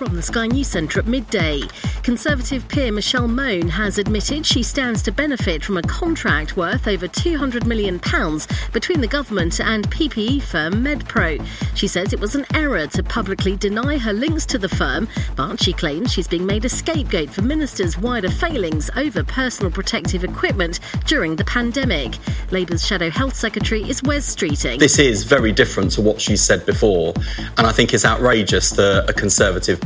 from the Sky News Centre at midday. Conservative peer Michelle Mone has admitted she stands to benefit from a contract worth over £200 million between the government and PPE firm MedPro. She says it was an error to publicly deny her links to the firm, but she claims she's being made a scapegoat for ministers' wider failings over personal protective equipment during the pandemic. Labour's Shadow Health Secretary is Wes Streeting. This is very different to what she said before, and I think it's outrageous that a Conservative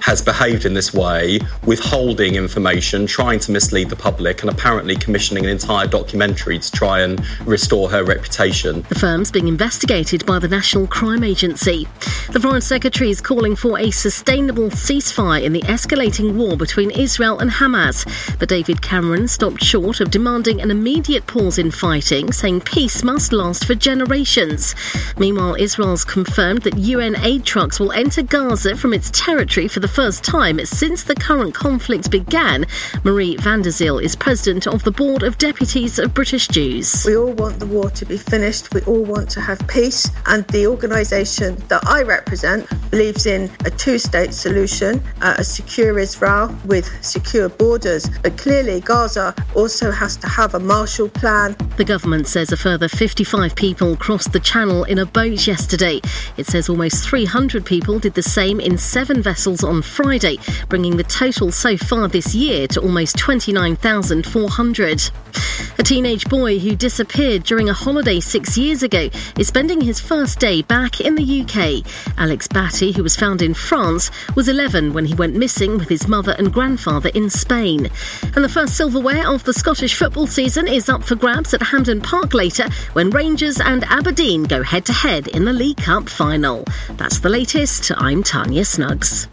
has behaved in this way, withholding information, trying to mislead the public, and apparently commissioning an entire documentary to try and restore her reputation. The firm's being investigated by the National Crime Agency. The Foreign Secretary is calling for a sustainable ceasefire in the escalating war between Israel and Hamas. But David Cameron stopped short of demanding an immediate pause in fighting, saying peace must last for generations. Meanwhile, Israel's confirmed that UN aid trucks will enter Gaza from its territory for the first time since the current conflict began. Marie van der Zyl is president of the Board of Deputies of British Jews. We all want the war to be finished. We all want to have peace. And the organisation that I represent believes in a two state solution, uh, a secure Israel with secure borders. But clearly, Gaza also has to have a Marshall Plan. The government says a further 55 people crossed the channel in a boat yesterday. It says almost 300 people did the same in seven vessels on Friday, bringing the total so far this year to almost 29,400. A teenage boy who disappeared during a holiday six years ago is spending his first day back in the UK. Alex Batty, who was found in France, was 11 when he went missing with his mother and grandfather in Spain. And the first silverware of the Scottish football season is up for grabs at Hampden Park later when Rangers and Aberdeen go head to head in the League Cup final. That's the latest. I'm Tanya Snuggs.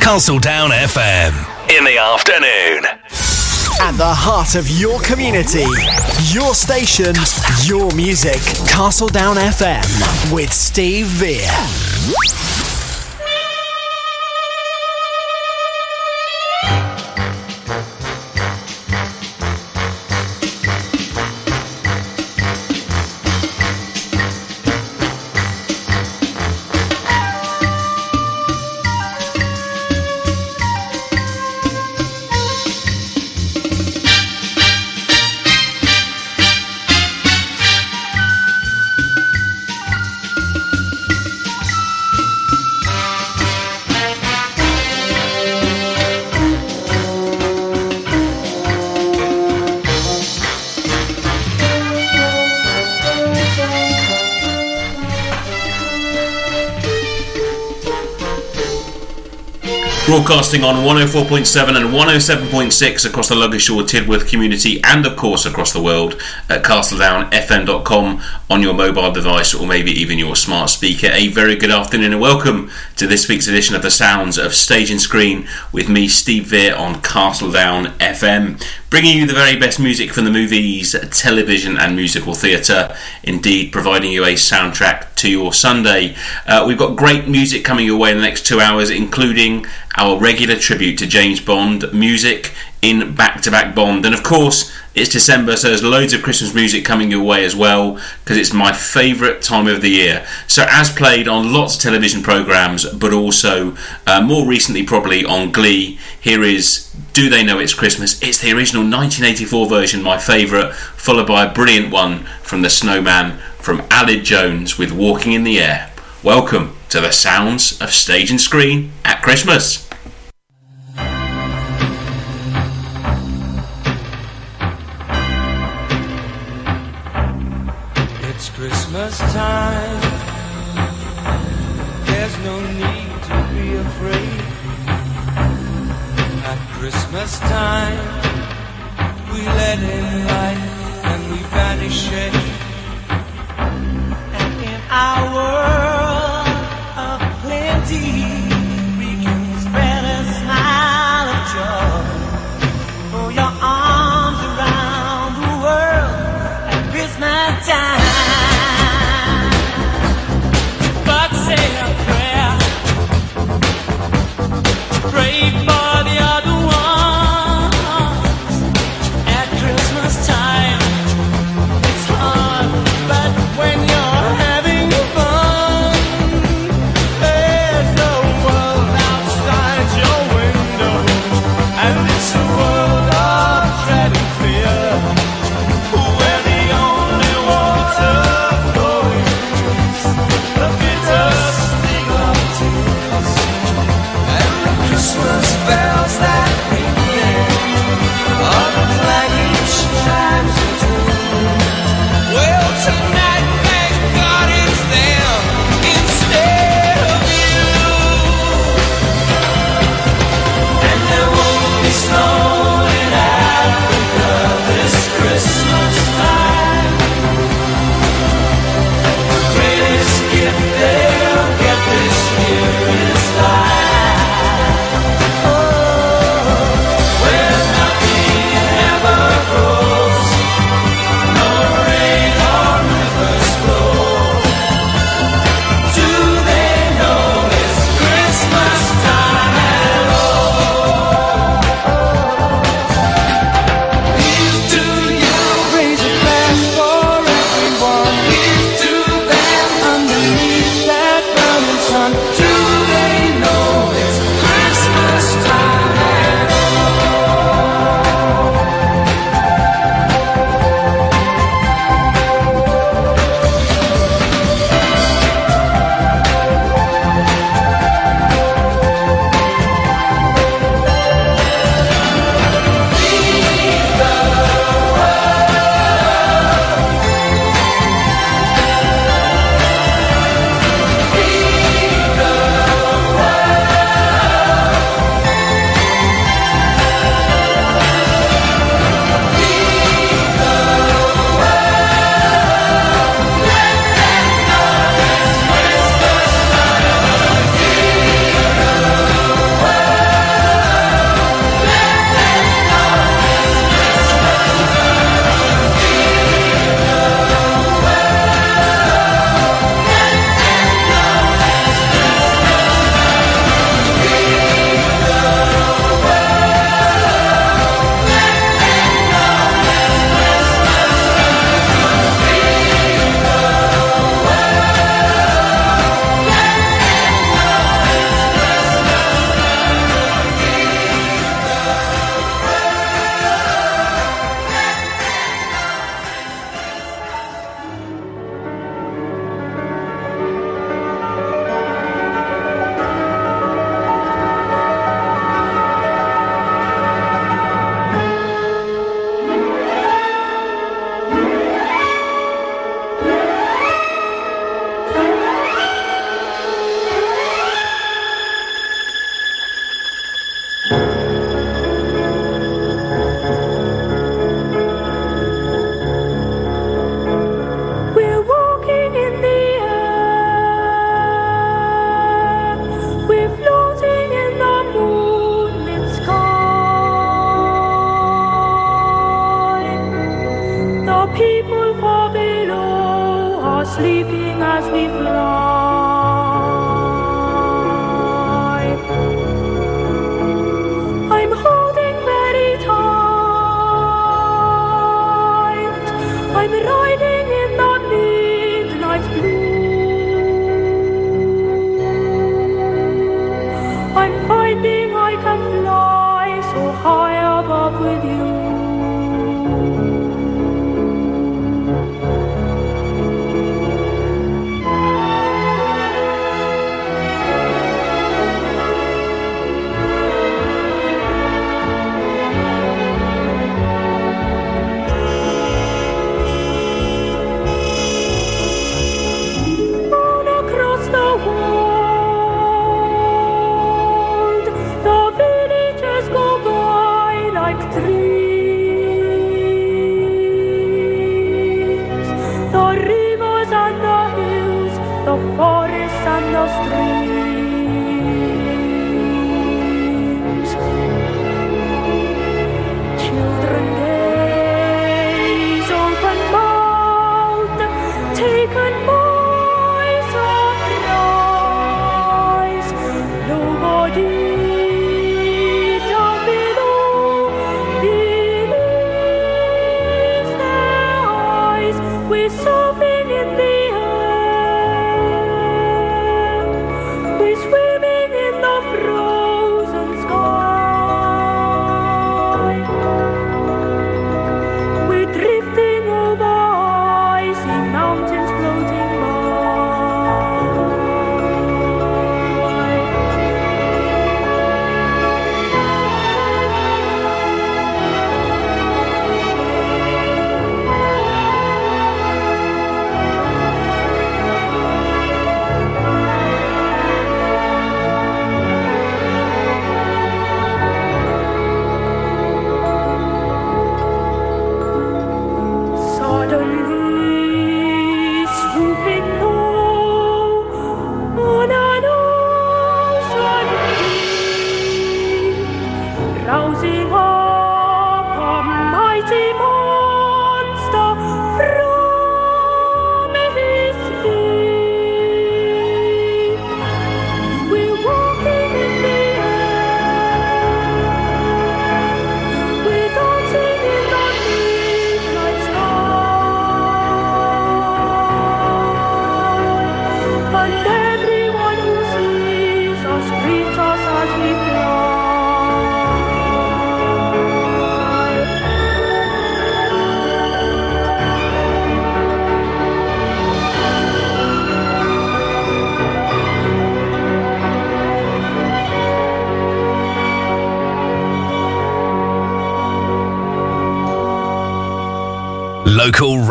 Castledown FM in the afternoon. At the heart of your community, your station, your music. Castledown FM with Steve Veer. Broadcasting on 104.7 and 107.6 across the Ludgershall Tidworth community and, of course, across the world at castledownfm.com on your mobile device or maybe even your smart speaker. A very good afternoon and welcome to this week's edition of the Sounds of Stage and Screen with me, Steve Veer, on Castledown FM, bringing you the very best music from the movies, television, and musical theatre. Indeed, providing you a soundtrack to your Sunday. Uh, we've got great music coming your way in the next two hours, including our regular tribute to James Bond music in back to back Bond. And of course, it's December, so there's loads of Christmas music coming your way as well, because it's my favourite time of the year. So, as played on lots of television programmes, but also uh, more recently, probably on Glee, here is Do They Know It's Christmas? It's the original 1984 version, my favourite, followed by a brilliant one from The Snowman from Aled Jones with Walking in the Air. Welcome to the sounds of stage and screen at Christmas. It's Christmas time. There's no need to be afraid. At Christmas time, we let in light and we banish shade. And in our world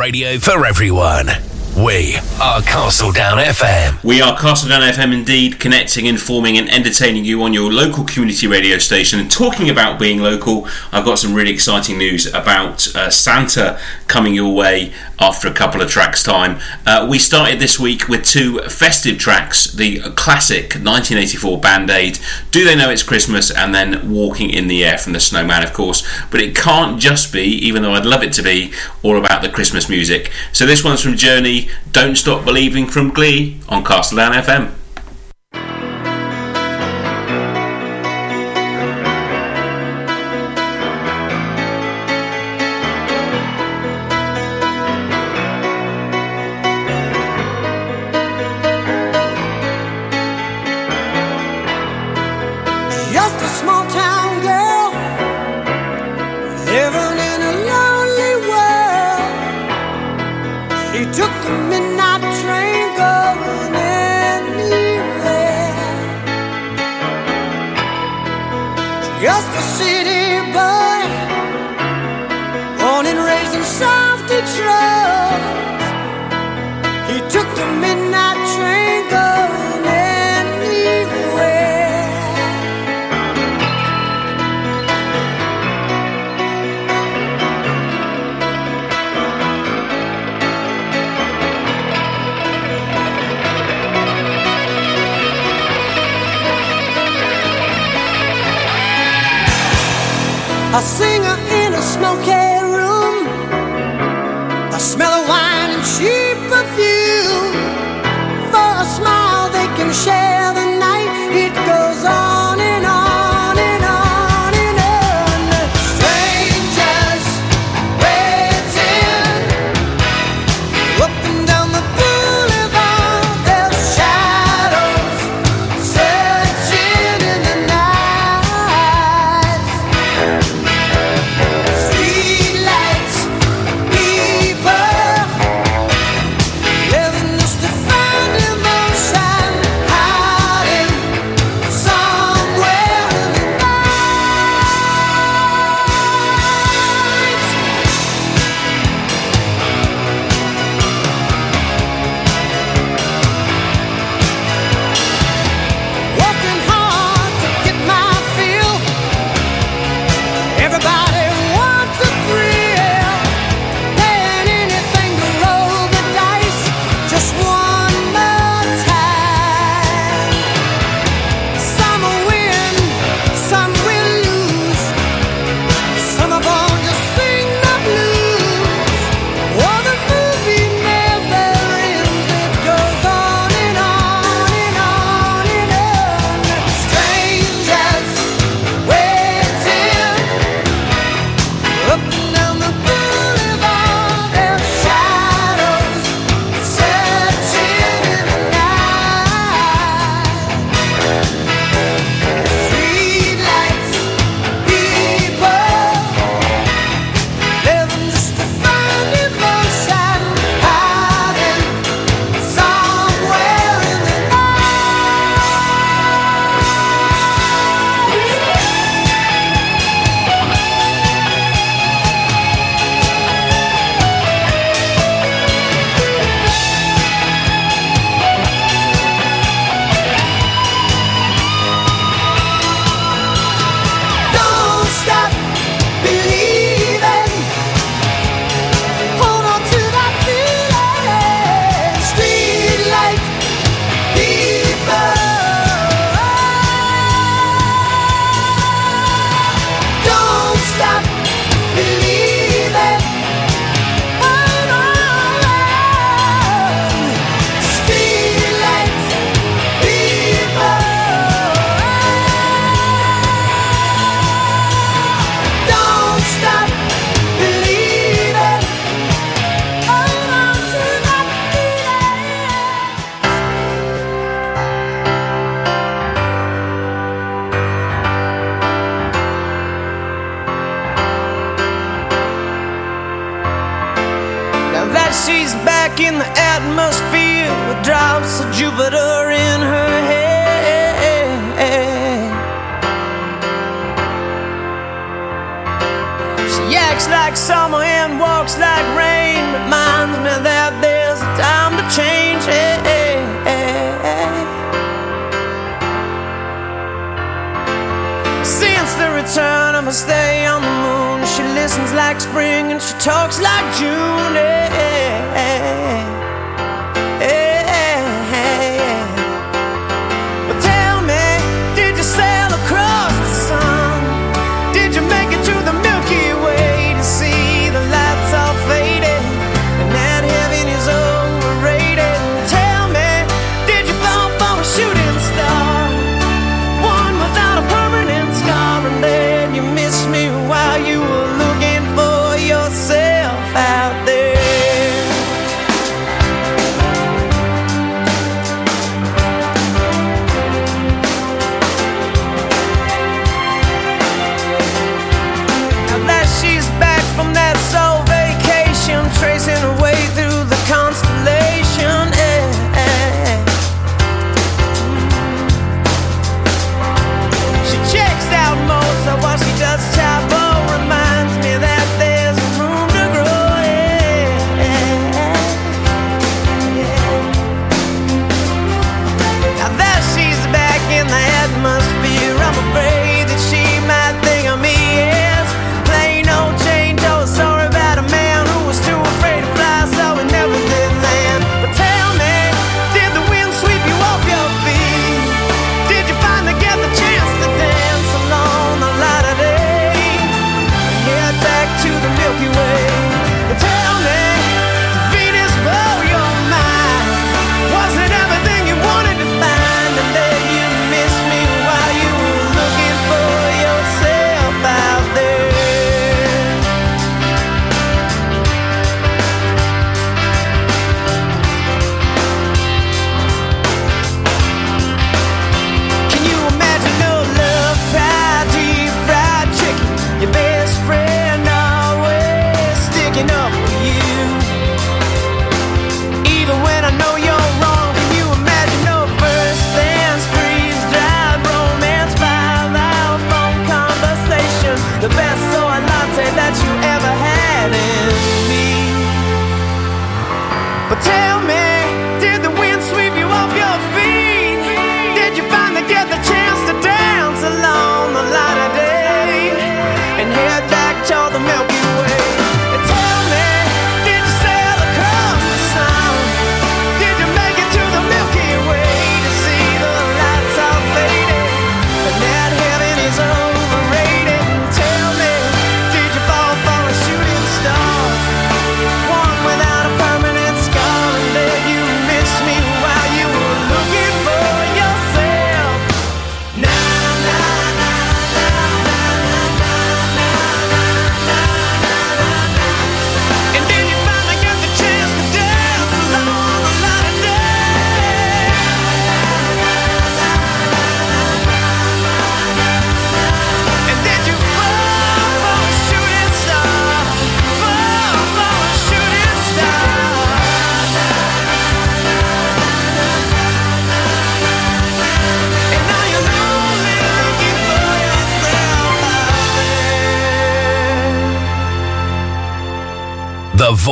radio for everyone. We are Castle Down FM. We are Castle Down FM indeed, connecting, informing, and entertaining you on your local community radio station. And talking about being local, I've got some really exciting news about uh, Santa coming your way after a couple of tracks' time. Uh, we started this week with two festive tracks the classic 1984 Band Aid, Do They Know It's Christmas, and then Walking in the Air from the Snowman, of course. But it can't just be, even though I'd love it to be, all about the Christmas music. So this one's from Journey, Don't Stop Believing from Glee on Castle Down FM.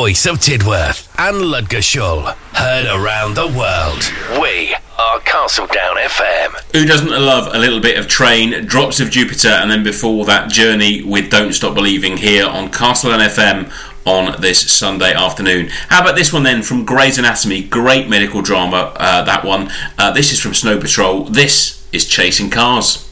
voice of Tidworth and Ludgershall, heard around the world. We are Castle Down FM. Who doesn't love a little bit of Train, Drops of Jupiter, and then before that, Journey with Don't Stop Believing here on Castle FM on this Sunday afternoon. How about this one then from Grey's Anatomy? Great medical drama, uh, that one. Uh, this is from Snow Patrol. This is Chasing Cars.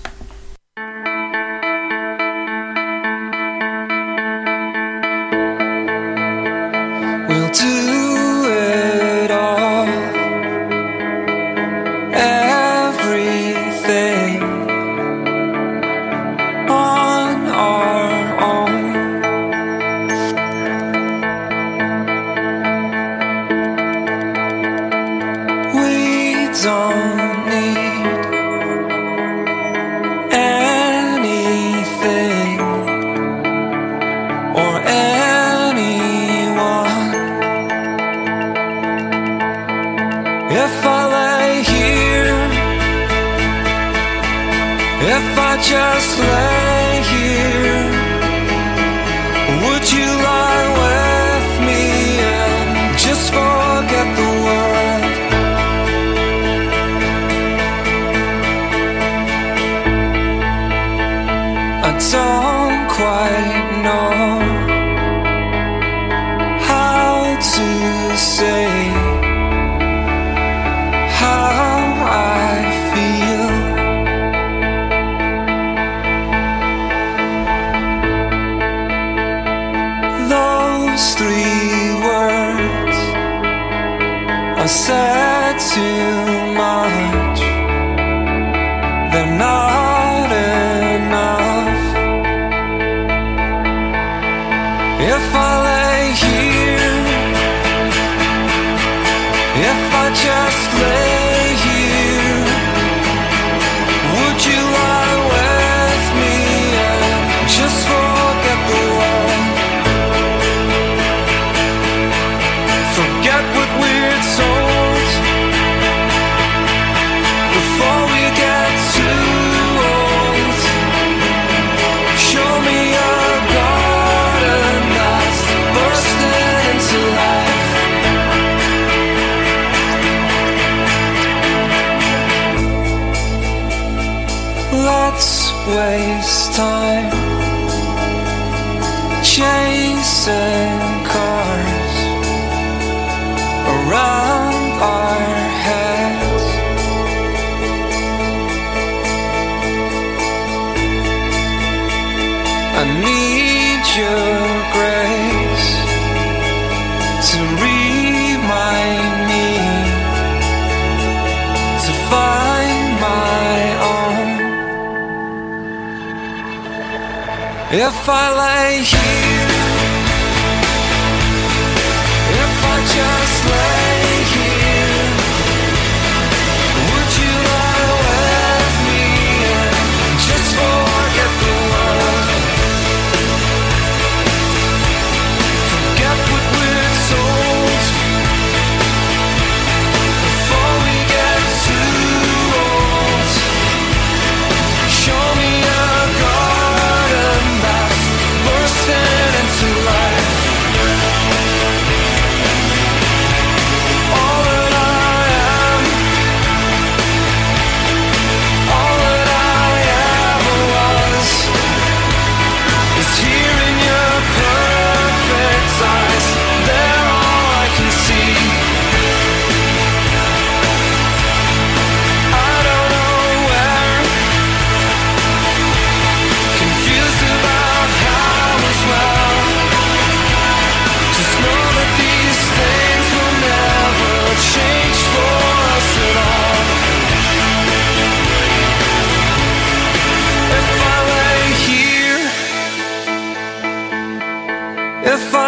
If I lay here,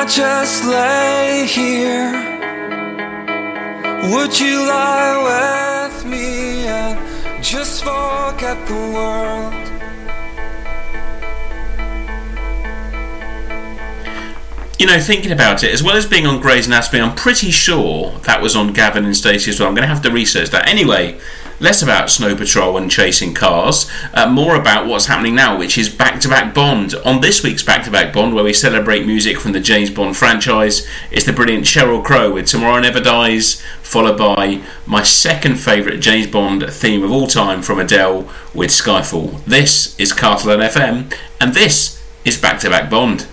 Just lay here, would you lie with me and just forget the world? You know, thinking about it, as well as being on Grey's Anatomy, I'm pretty sure that was on Gavin and Stacey as well. I'm going to have to research that. Anyway, less about Snow Patrol and chasing cars, uh, more about what's happening now, which is Back to Back Bond. On this week's Back to Back Bond, where we celebrate music from the James Bond franchise, it's the brilliant Sheryl Crow with Tomorrow Never Dies, followed by my second favourite James Bond theme of all time from Adele with Skyfall. This is Castledown FM, and this is Back to Back Bond.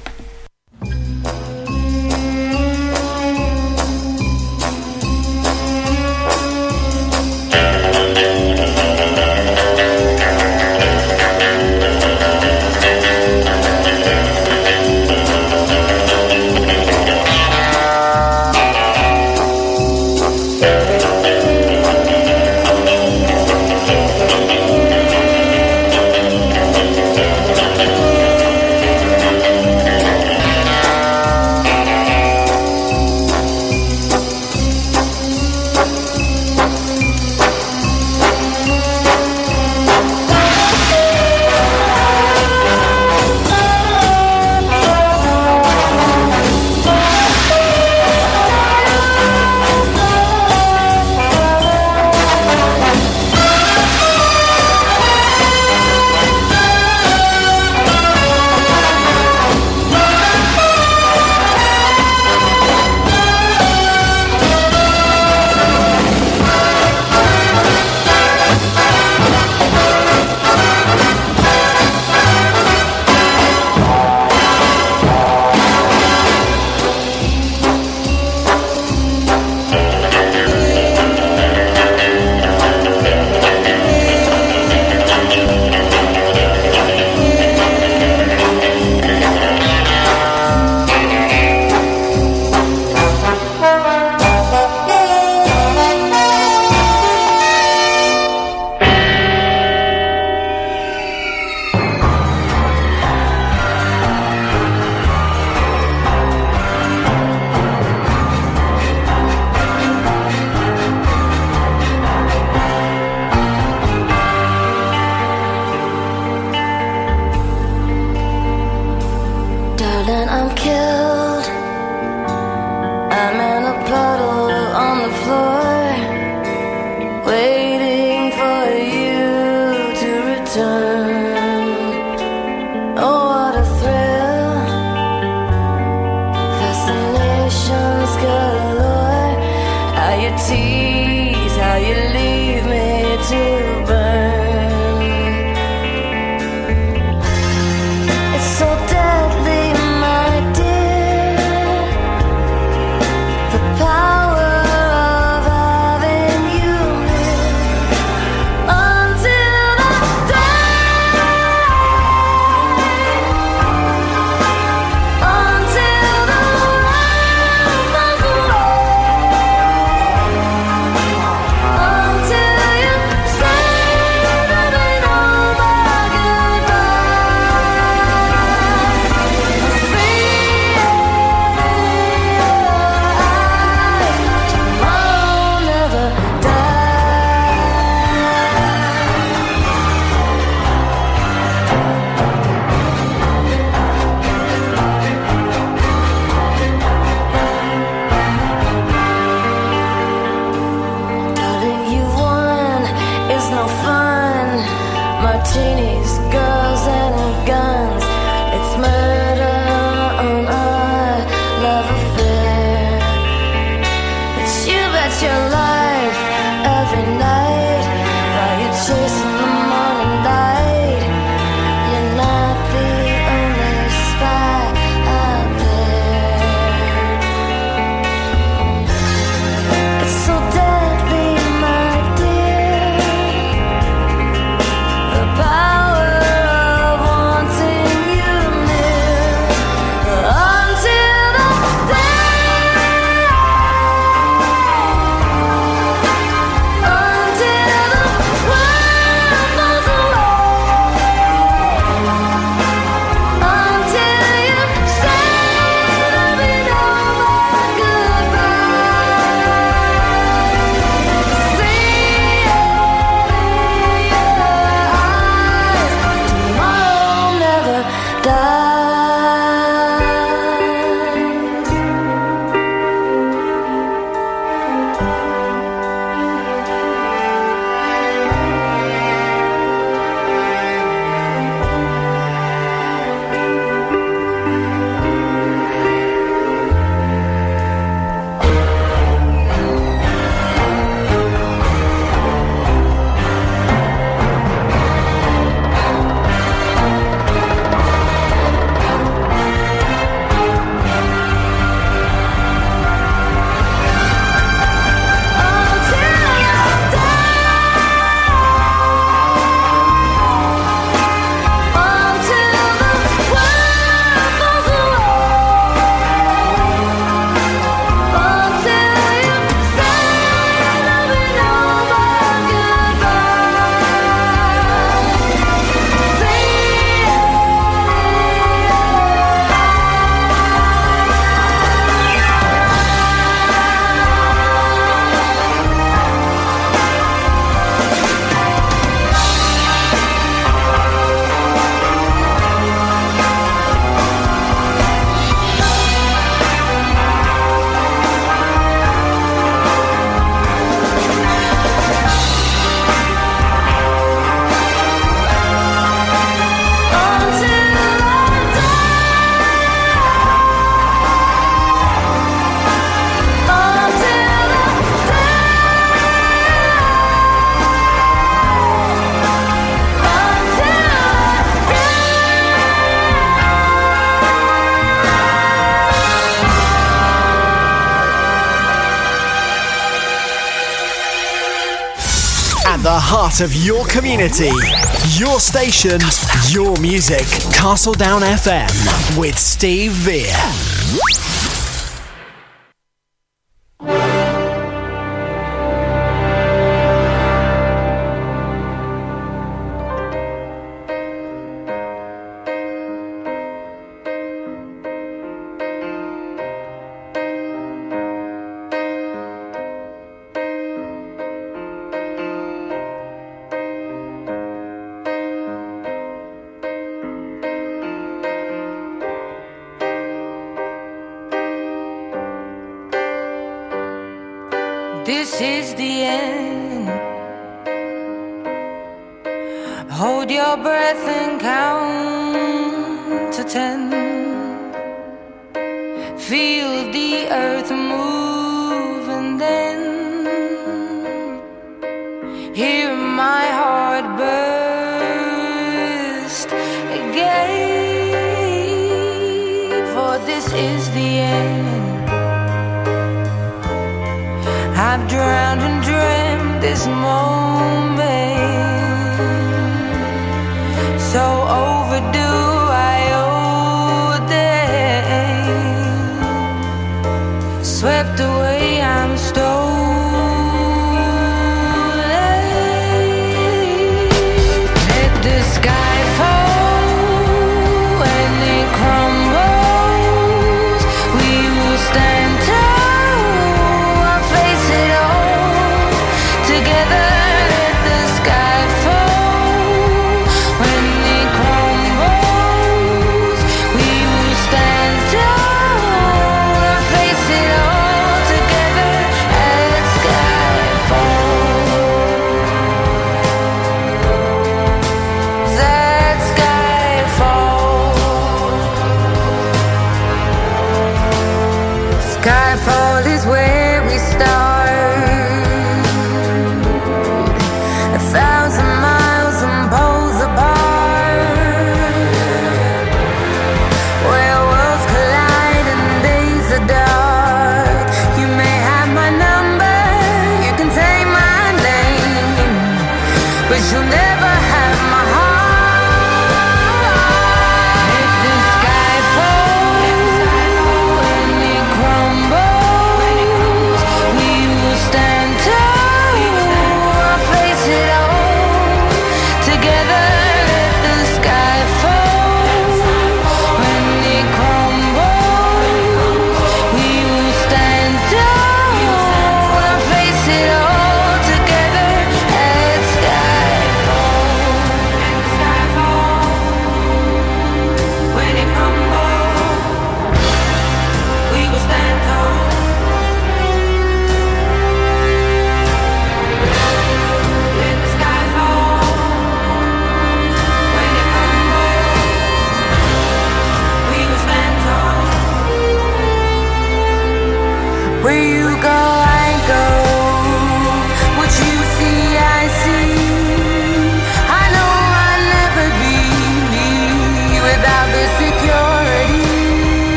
part of your community, your station, your music. Castledown FM with Steve Veer.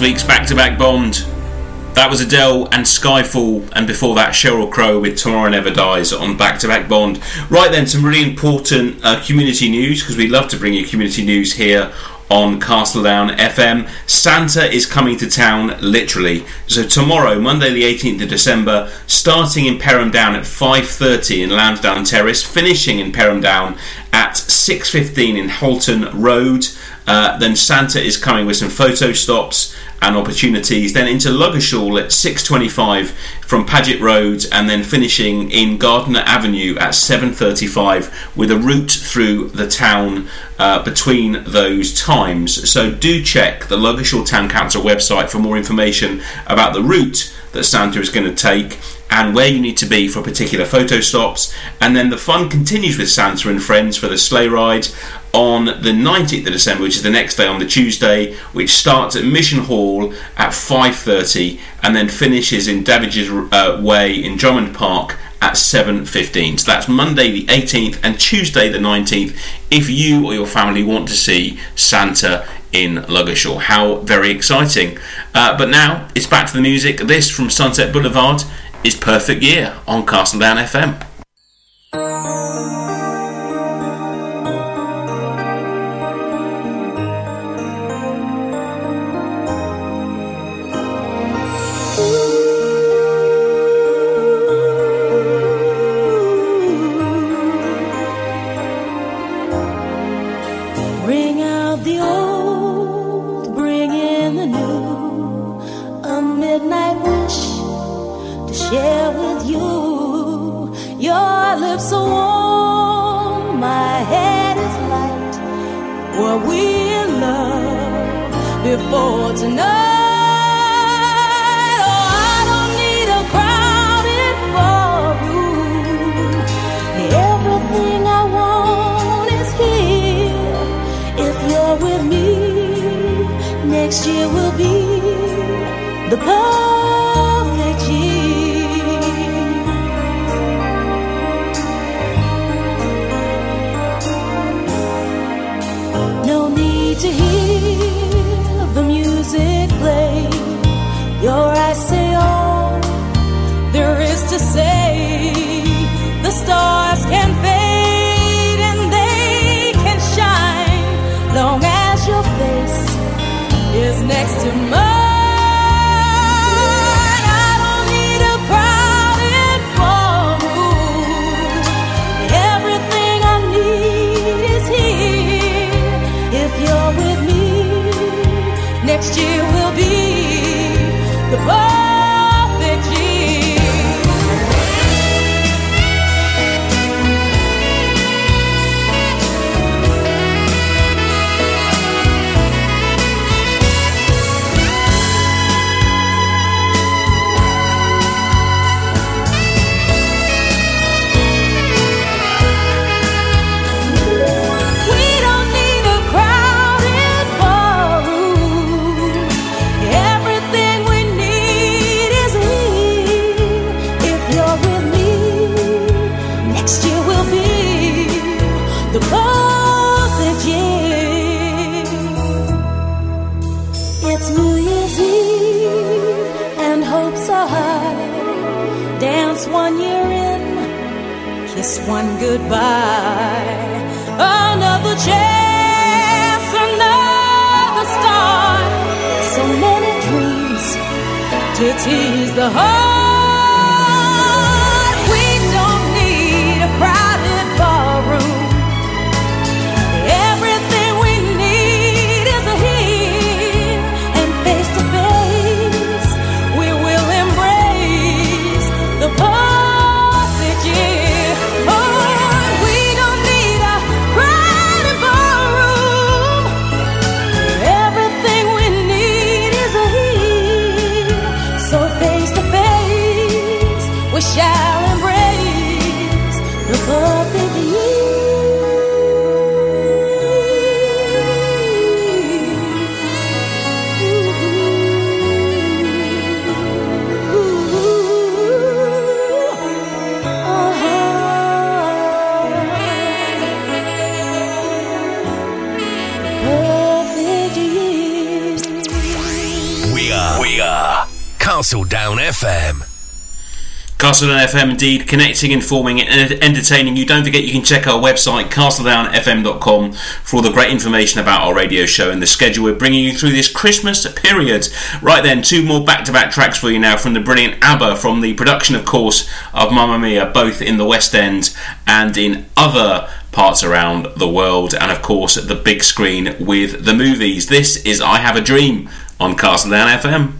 Week's back to back Bond. That was Adele and Skyfall, and before that, Sheryl Crow with Tomorrow Never Dies on back to back Bond. Right then, some really important uh, community news because we love to bring you community news here on Castledown FM. Santa is coming to town literally. So tomorrow, Monday the 18th of December, starting in Perham Down at 5:30 in Lansdowne Terrace, finishing in Perham Down at 6:15 in Holton Road. Uh, then Santa is coming with some photo stops and opportunities. Then into Ludgershall at 6:25 from Paget Road, and then finishing in Gardner Avenue at 7:35 with a route through the town uh, between those times. So do check the Ludgershall Town Council website for more information about the route that Santa is going to take and where you need to be for particular photo stops. And then the fun continues with Santa and friends for the sleigh ride on the 19th of December, which is the next day on the Tuesday, which starts at Mission Hall at 5:30 and then finishes in Davidge's uh, Way in Drummond Park at 7.15 so that's monday the 18th and tuesday the 19th if you or your family want to see santa in Ludgershall. How very exciting. Uh, but now it's back to the music. This from Sunset Boulevard is Perfect Year on Castledown FM. we shall embrace the Castledown FM, indeed, connecting, informing, and entertaining you. Don't forget you can check our website, castledownfm.com, for all the great information about our radio show and the schedule we're bringing you through this Christmas period. Right then, two more back to back tracks for you now from the brilliant ABBA, from the production, of course, of Mamma Mia, both in the West End and in other parts around the world, and of course, the big screen with the movies. This is I Have a Dream on Castledown FM.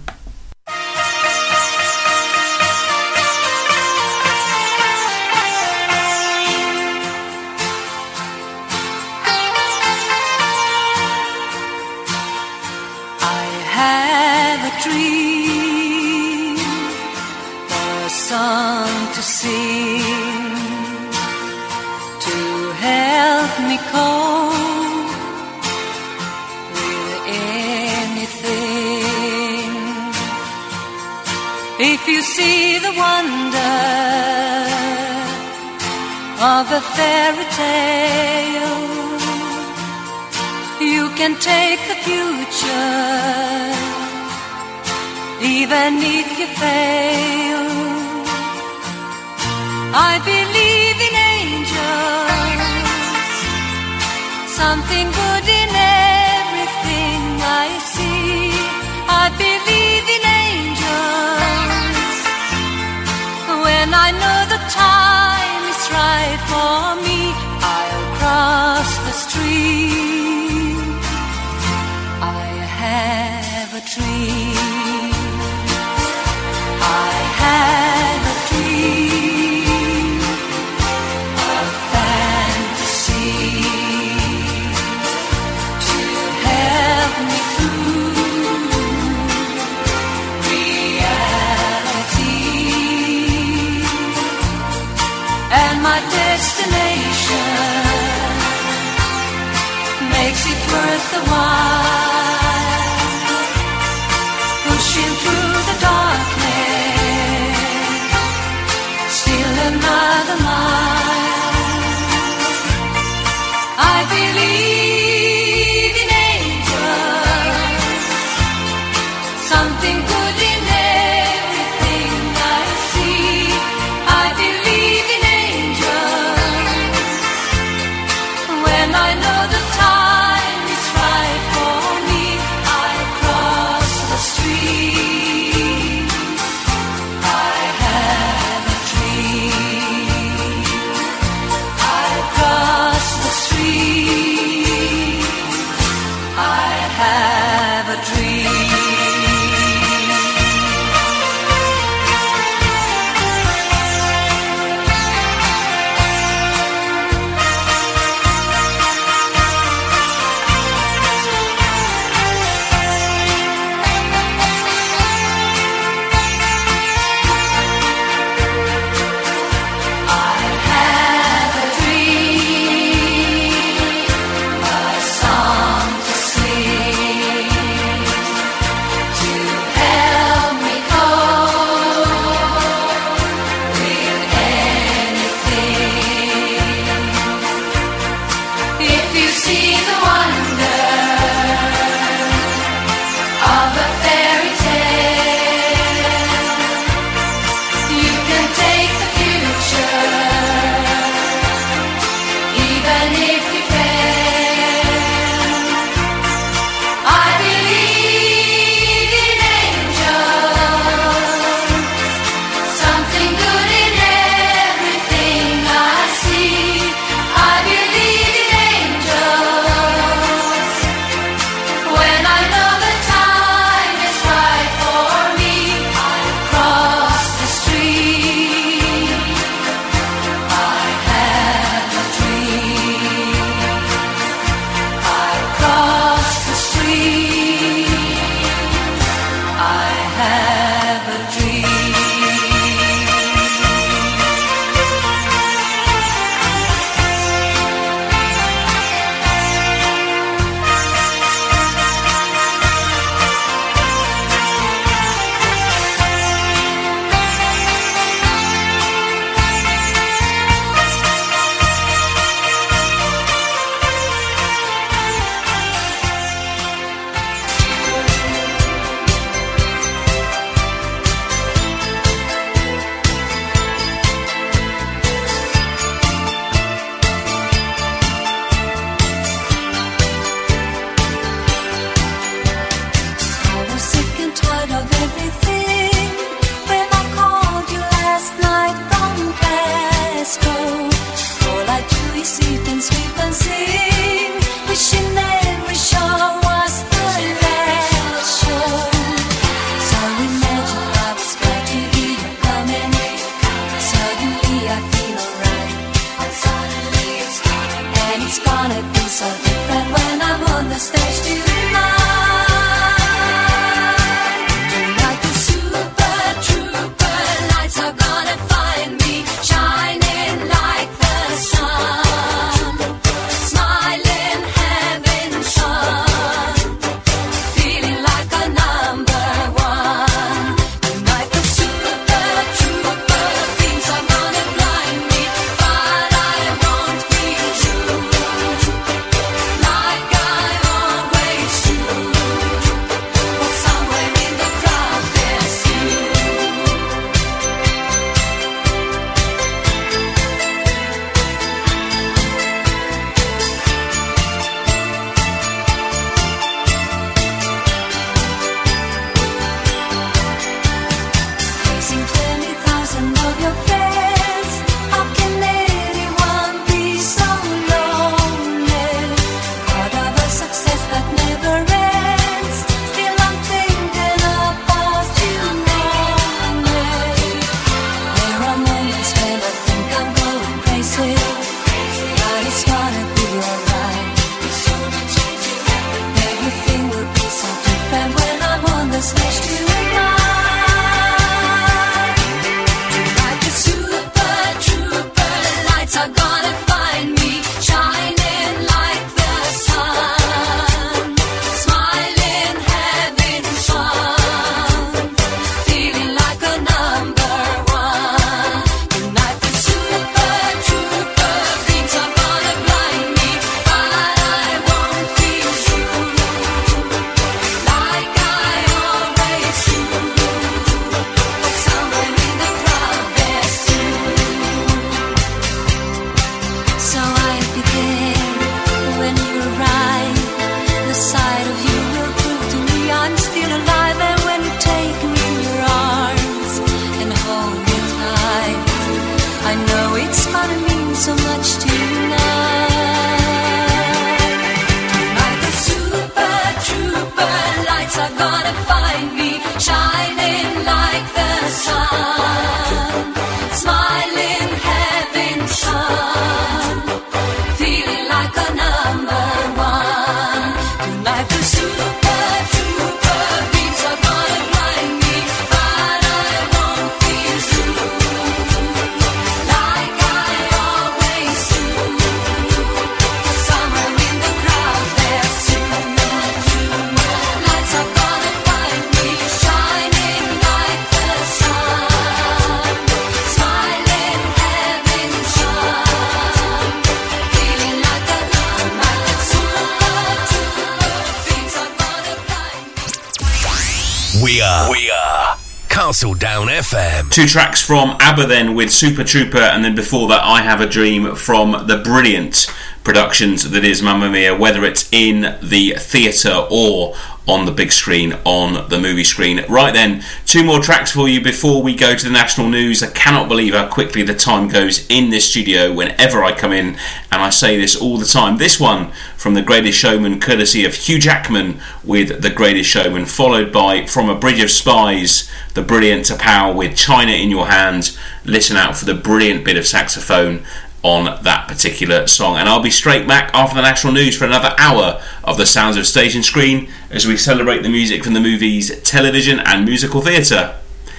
Two tracks from ABBA then with Super Trooper, and then before that, I Have a Dream from the brilliant productions that is Mamma Mia, whether it's in the theatre or on the big screen on the movie screen. Right then, two more tracks for you before we go to the national news. I cannot believe how quickly the time goes in this studio whenever I come in, and I say this all the time. This one from The Greatest Showman, courtesy of Hugh Jackman with The Greatest Showman, followed by From a Bridge of Spies, the brilliant T'Pau with China in Your Hands. Listen out for the brilliant bit of saxophone on that particular song. And I'll be straight back after the national news for another hour of the sounds of stage and screen as we celebrate the music from the movies, television, and musical theatre.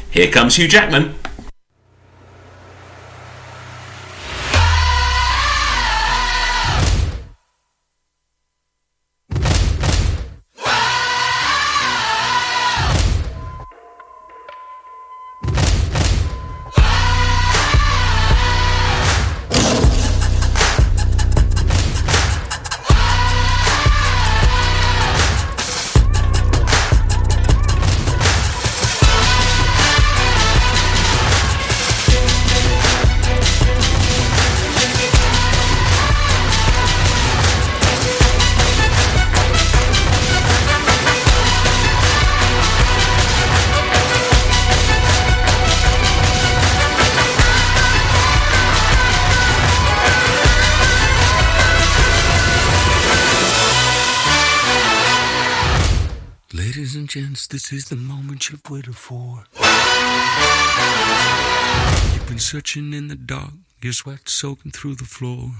Here comes Hugh Jackman. Is the moment you've waited for. You've been searching in the dark, your sweat soaking through the floor.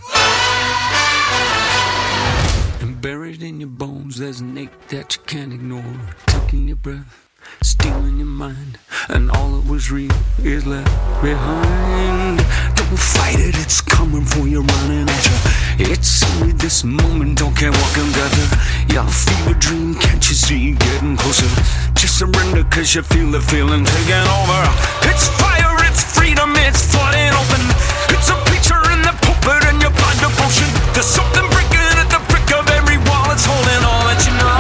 And buried in your bones, there's an ache that you can't ignore. Taking your breath, stealing your mind, and all that was real is left behind. Don't fight it, it's coming for you, running at you. It's only this moment, don't care what can gather. Your fever dream, can't you see getting closer? Just surrender, cause you feel the feeling taking over. It's fire, it's freedom, it's flooding open. It's a picture in the pulpit and your blind devotion. There's something breaking at the brick of every wall, it's holding all that you know.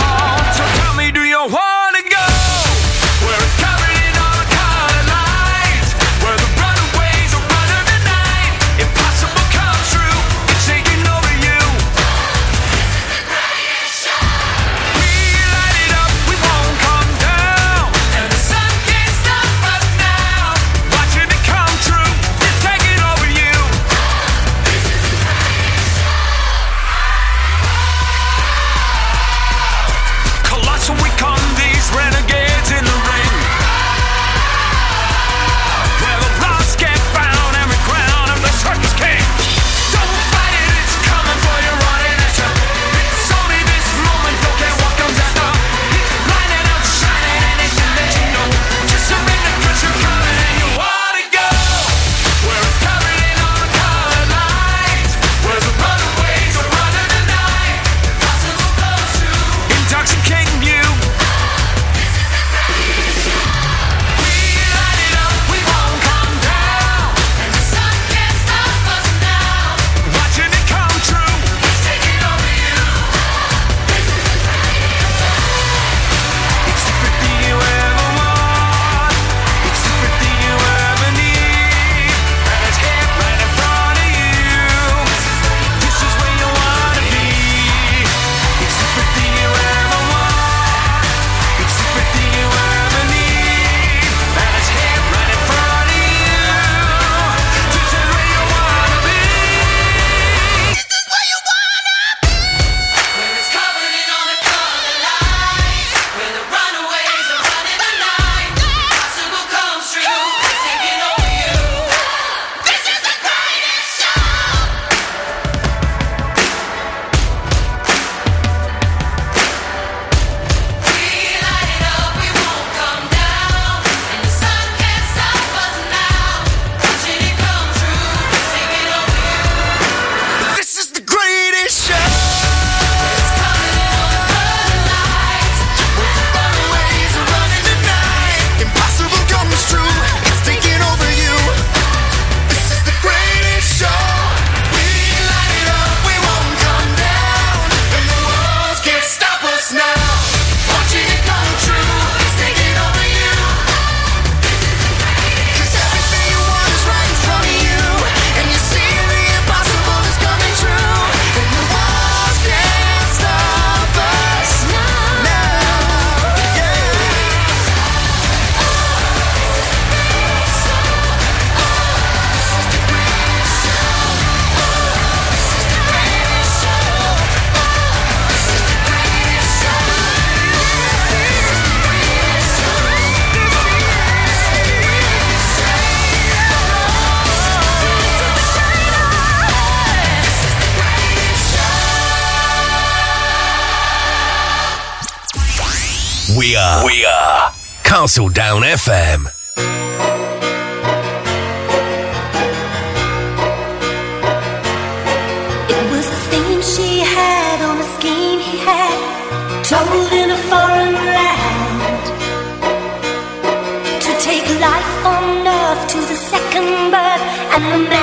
And the man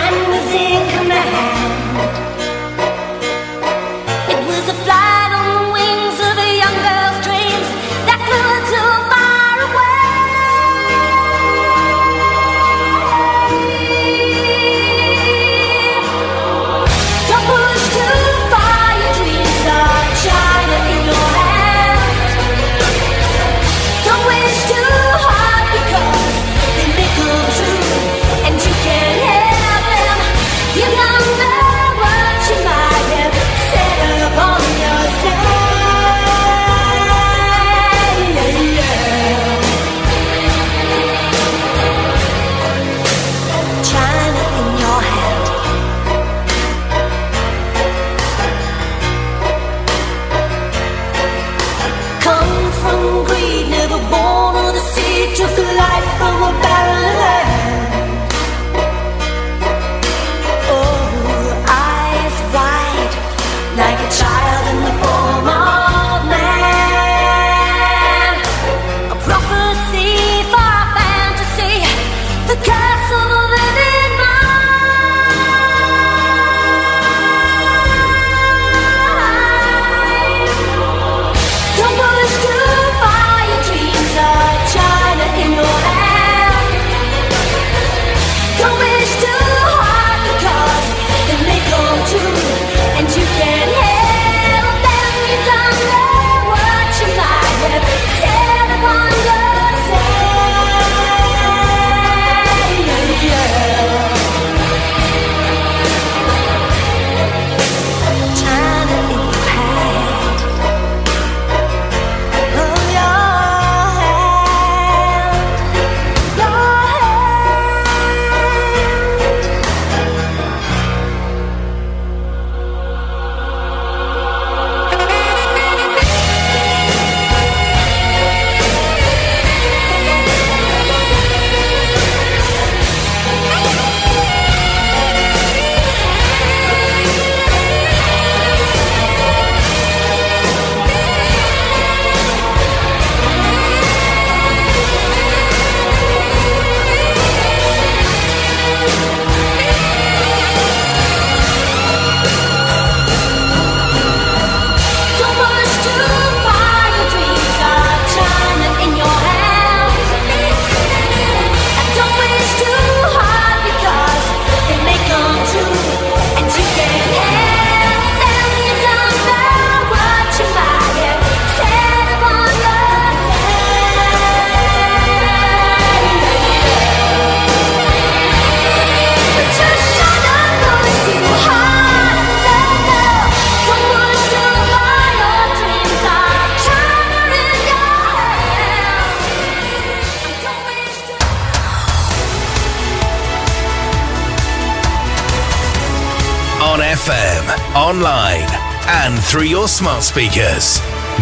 and through your smart speakers.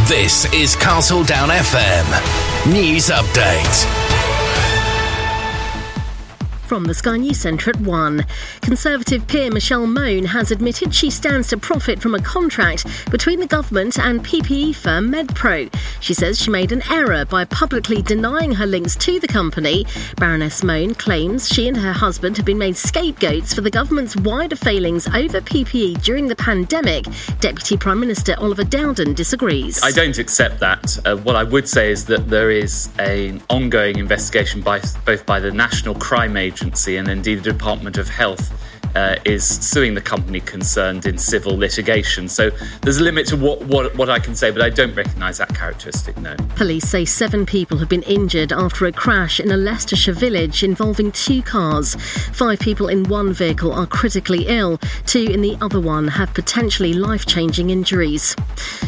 This is Castledown FM. News update. From the Sky News Centre at 1. Conservative peer Michelle Mone has admitted she stands to profit from a contract between the government and PPE firm MedPro. She says she made an error by publicly denying her links to the company. Baroness Mone claims she and her husband have been made scapegoats for the government's wider failings over PPE during the pandemic. Deputy Prime Minister Oliver Dowden disagrees. I don't accept that. Uh, what I would say is that there is an ongoing investigation by both by the National Crime Agency and indeed the Department of Health uh, is suing the company concerned in civil litigation. So there's a limit to what, what, what I can say, but I don't recognise that characteristic, no. Police say seven people have been injured after a crash in a Leicestershire village involving two cars. Five people in one vehicle are critically ill, two in the other one have potentially life changing injuries.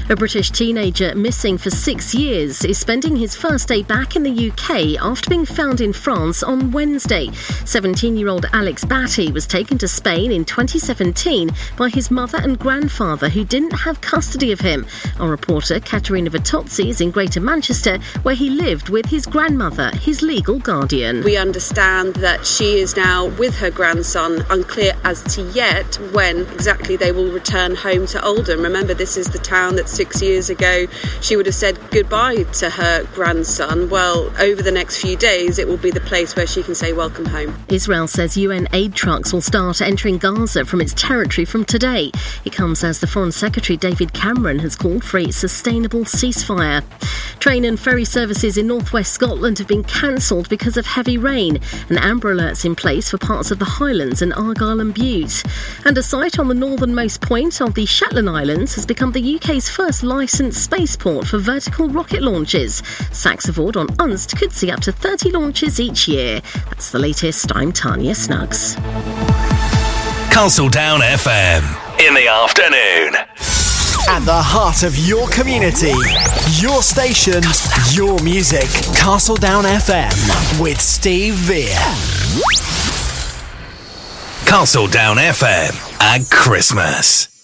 A British teenager missing for six years is spending his first day back in the UK after being found in France on Wednesday. 17 year old Alex Batty was taken to Spain in 2017 by his mother and grandfather who didn't have custody of him. Our reporter Katerina Vitozzi is in Greater Manchester where he lived with his grandmother, his legal guardian. We understand that she is now with her grandson, unclear as to yet when exactly they will return home to Oldham. Remember, this is the town that six years ago she would have said goodbye to her grandson. Well, over the next few days, it will be the place where she can say welcome home. Israel says UN aid trucks will start entering Gaza from its territory from today. It comes as the Foreign Secretary David Cameron has called for a sustainable ceasefire. Train and ferry services in northwest Scotland have been cancelled because of heavy rain, and amber alerts in place for parts of the Highlands and Argyll and Bute. And a site on the northernmost point of the Shetland Islands has become the UK's first licensed spaceport for vertical rocket launches. Saxavord on Unst could see up to 30 launches each year. That's the latest. I'm Tanya Snuggs. Castledown FM in the afternoon. At the heart of your community, your station, your music. Castledown FM with Steve Veer. Castledown FM at Christmas.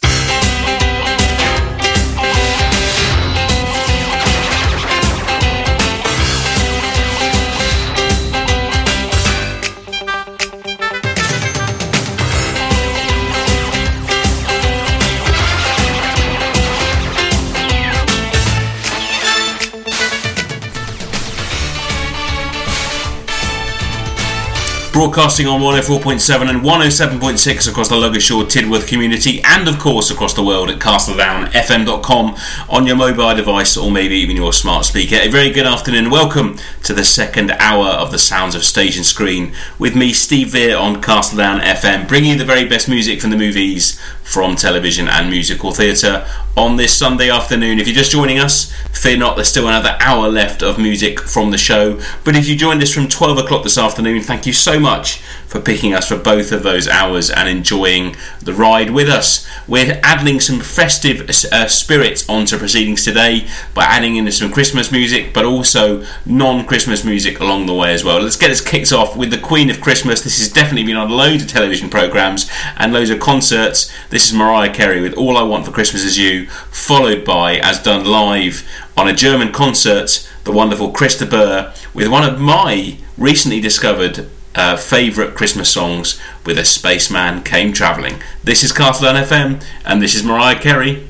Broadcasting on 104.7 and 107.6 across the Ludgershall Tidworth community and, of course, across the world at castledownfm.com on your mobile device or maybe even your smart speaker. A very good afternoon. Welcome to the second hour of the Sounds of Stage and Screen with me, Steve Veer, on Castledown FM, bringing you the very best music from the movies, from television and musical theatre on this Sunday afternoon. If you're just joining us, fear not, there's still another hour left of music from the show. But if you joined us from 12 o'clock this afternoon, thank you so much for picking us for both of those hours and enjoying the ride with us. We're adding some festive uh, spirit onto proceedings today by adding in some Christmas music, but also non Christmas music along the way as well. Let's get this kicked off with the Queen of Christmas. This has definitely been on loads of television programmes and loads of concerts. This is Mariah Carey with All I Want for Christmas Is You, followed by, as done live on a German concert, the wonderful Chris de Burgh with one of my recently discovered uh, favourite Christmas songs with a spaceman came travelling. This is Castledown FM and this is Mariah Carey.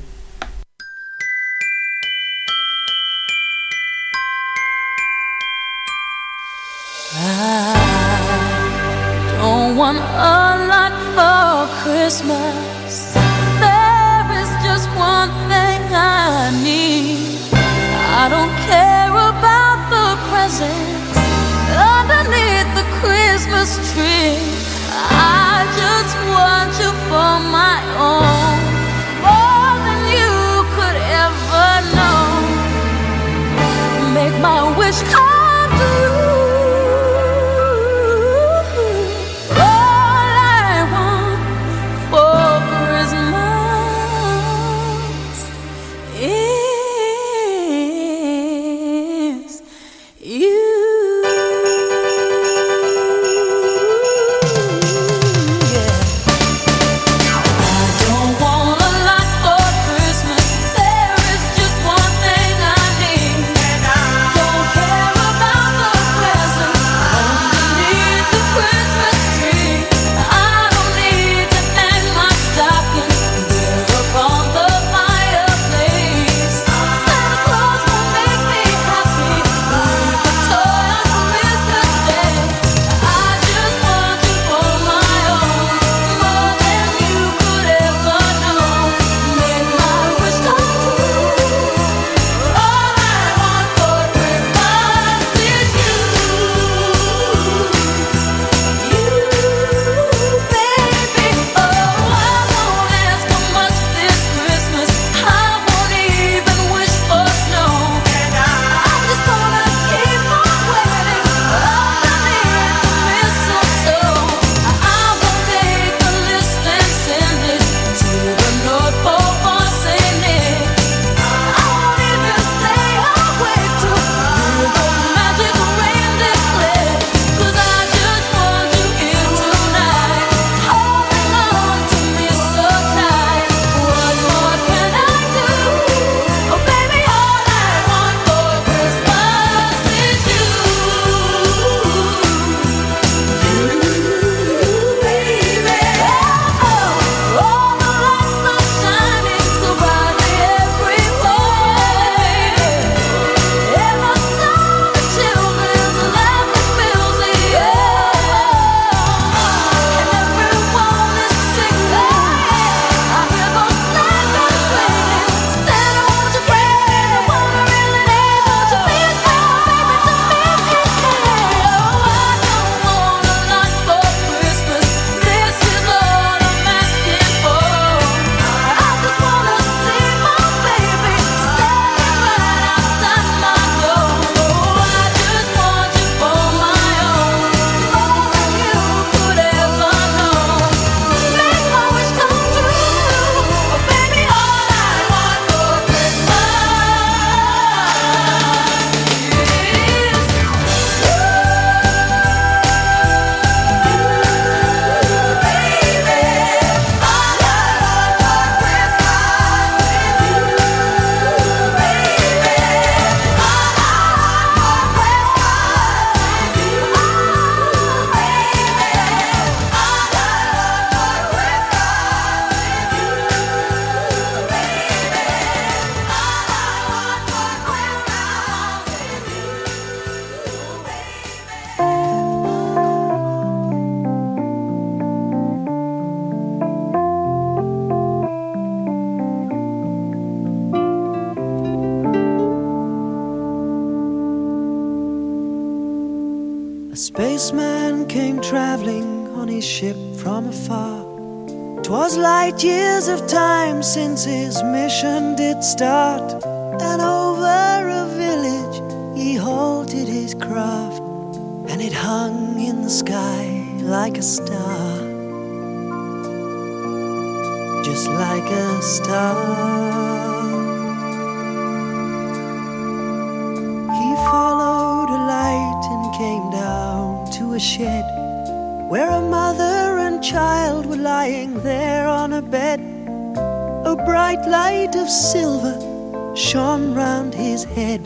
Of time since his mission did start, and over a village he halted his craft, and it hung in the sky like a star, just like a star. He followed a light and came down to a shed where a bright light of silver shone round his head,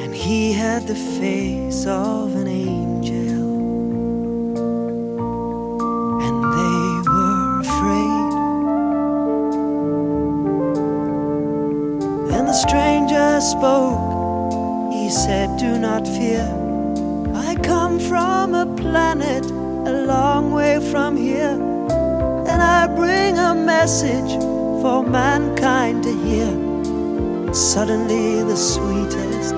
and he had the face of an angel. And they were afraid. Then the stranger spoke. He said, Do not fear. I come from a planet a long way from here, and I bring a message for mankind to hear. Suddenly, the sweetest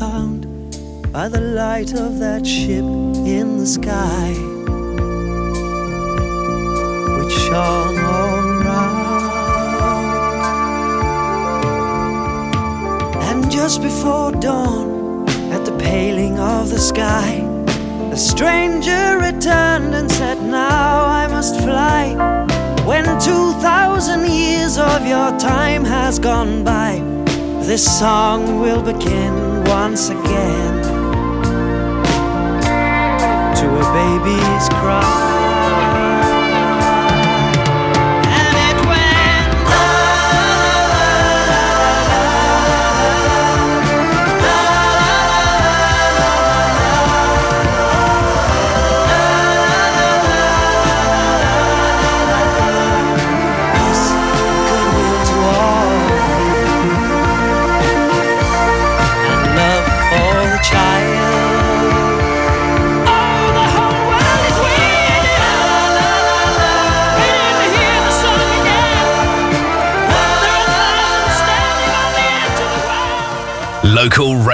found by the light of that ship in the sky, which shone all around. And just before dawn, at the paling of the sky, the stranger returned and said, Now I must fly. When 2,000 years of your time has gone by, this song will begin once again to a baby's cry.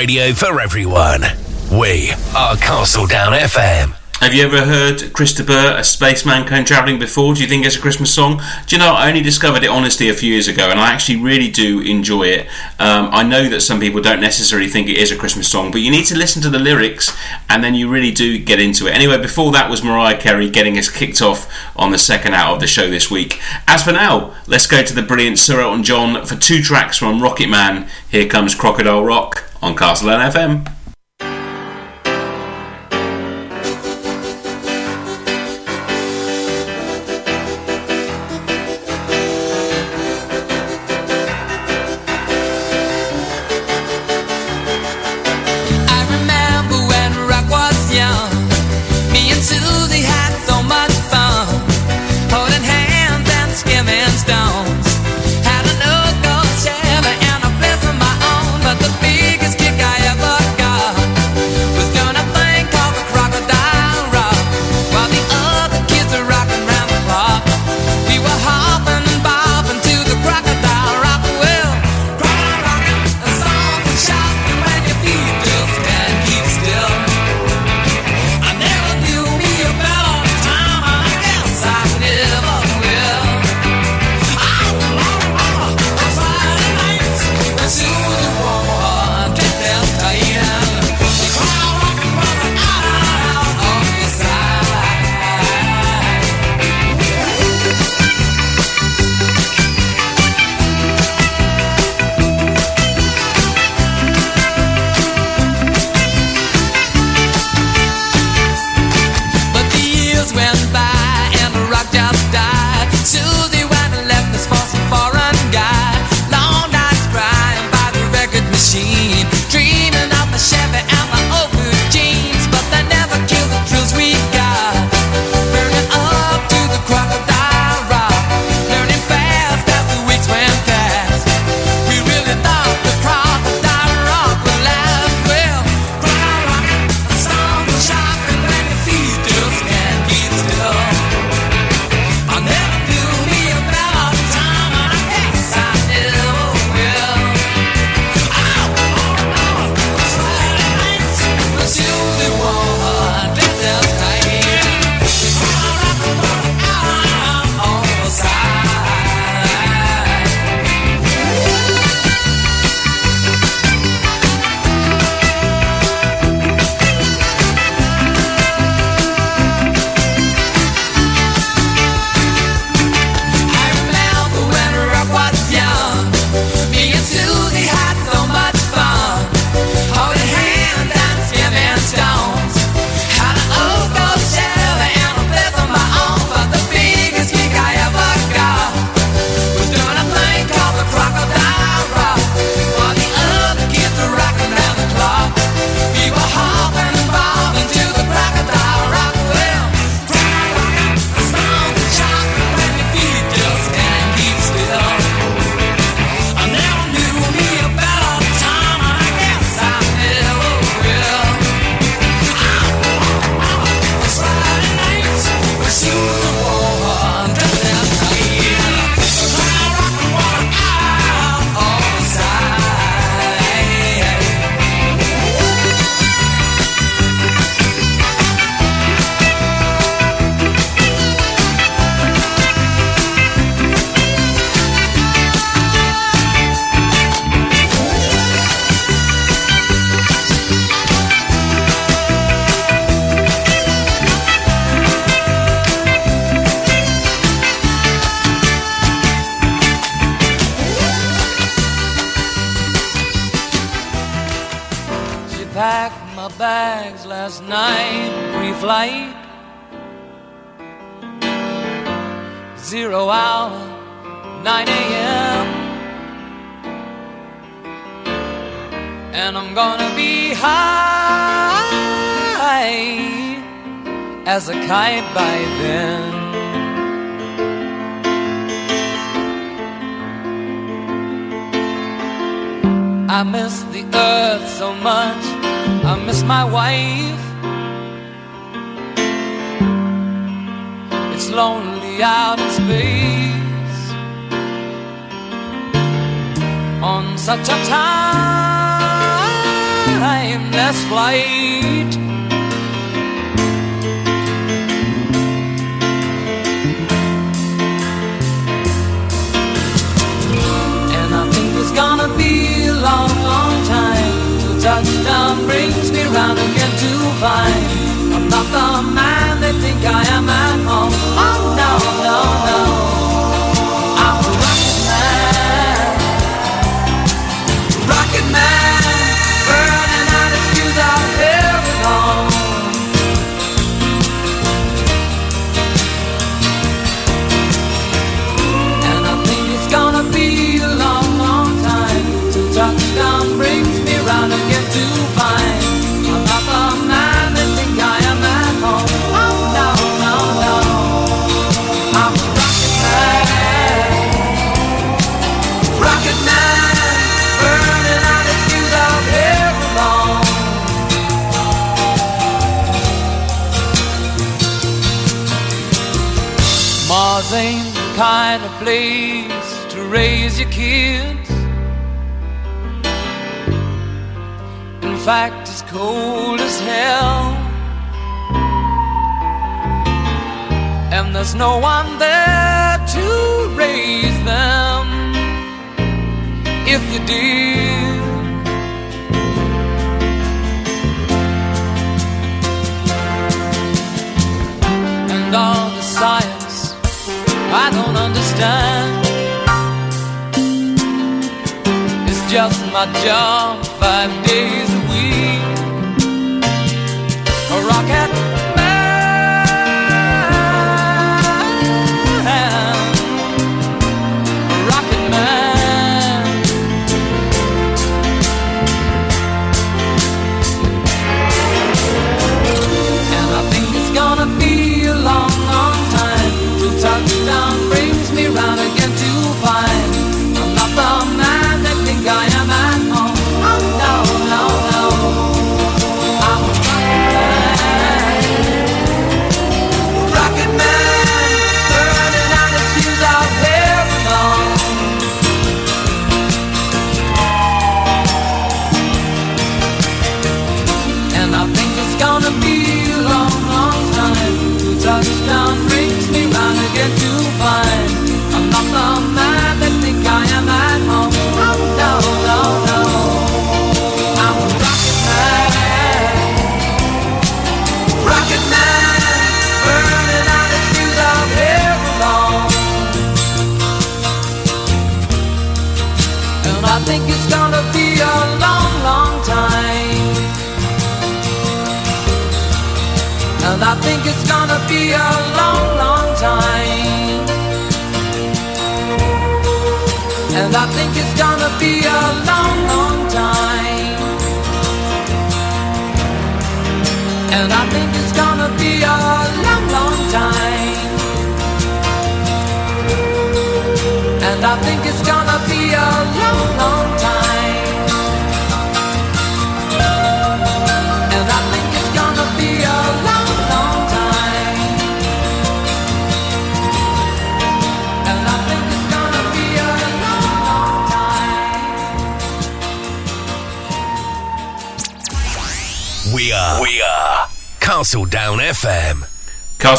Radio for everyone. We are Castledown FM. Have you ever heard Chris de Burgh, a spaceman came travelling before? Do you think it's a Christmas song? Do you know, I only discovered it honestly a few years ago and I actually really do enjoy it. Um, I know that some people don't necessarily think it is a Christmas song, but you need to listen to the lyrics and then you really do get into it. Anyway, before that was Mariah Carey getting us kicked off on the second hour of the show this week. As for now, let's go to the brilliant Sir Elton John for two tracks from Rocket Man. Here comes Crocodile Rock on Castle FM.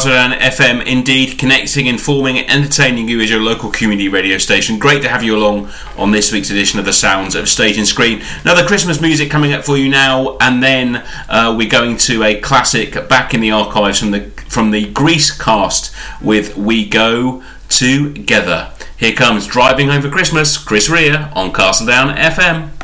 and FM, indeed, connecting, informing, entertaining you as your local community radio station. Great to have you along on this week's edition of The Sounds of Stage and Screen. Another Christmas music coming up for you now, and then uh, we're going to a classic back in the archives from the from the Grease cast with We Go Together. Here comes Driving Home for Christmas, Chris Rea on Castledown FM.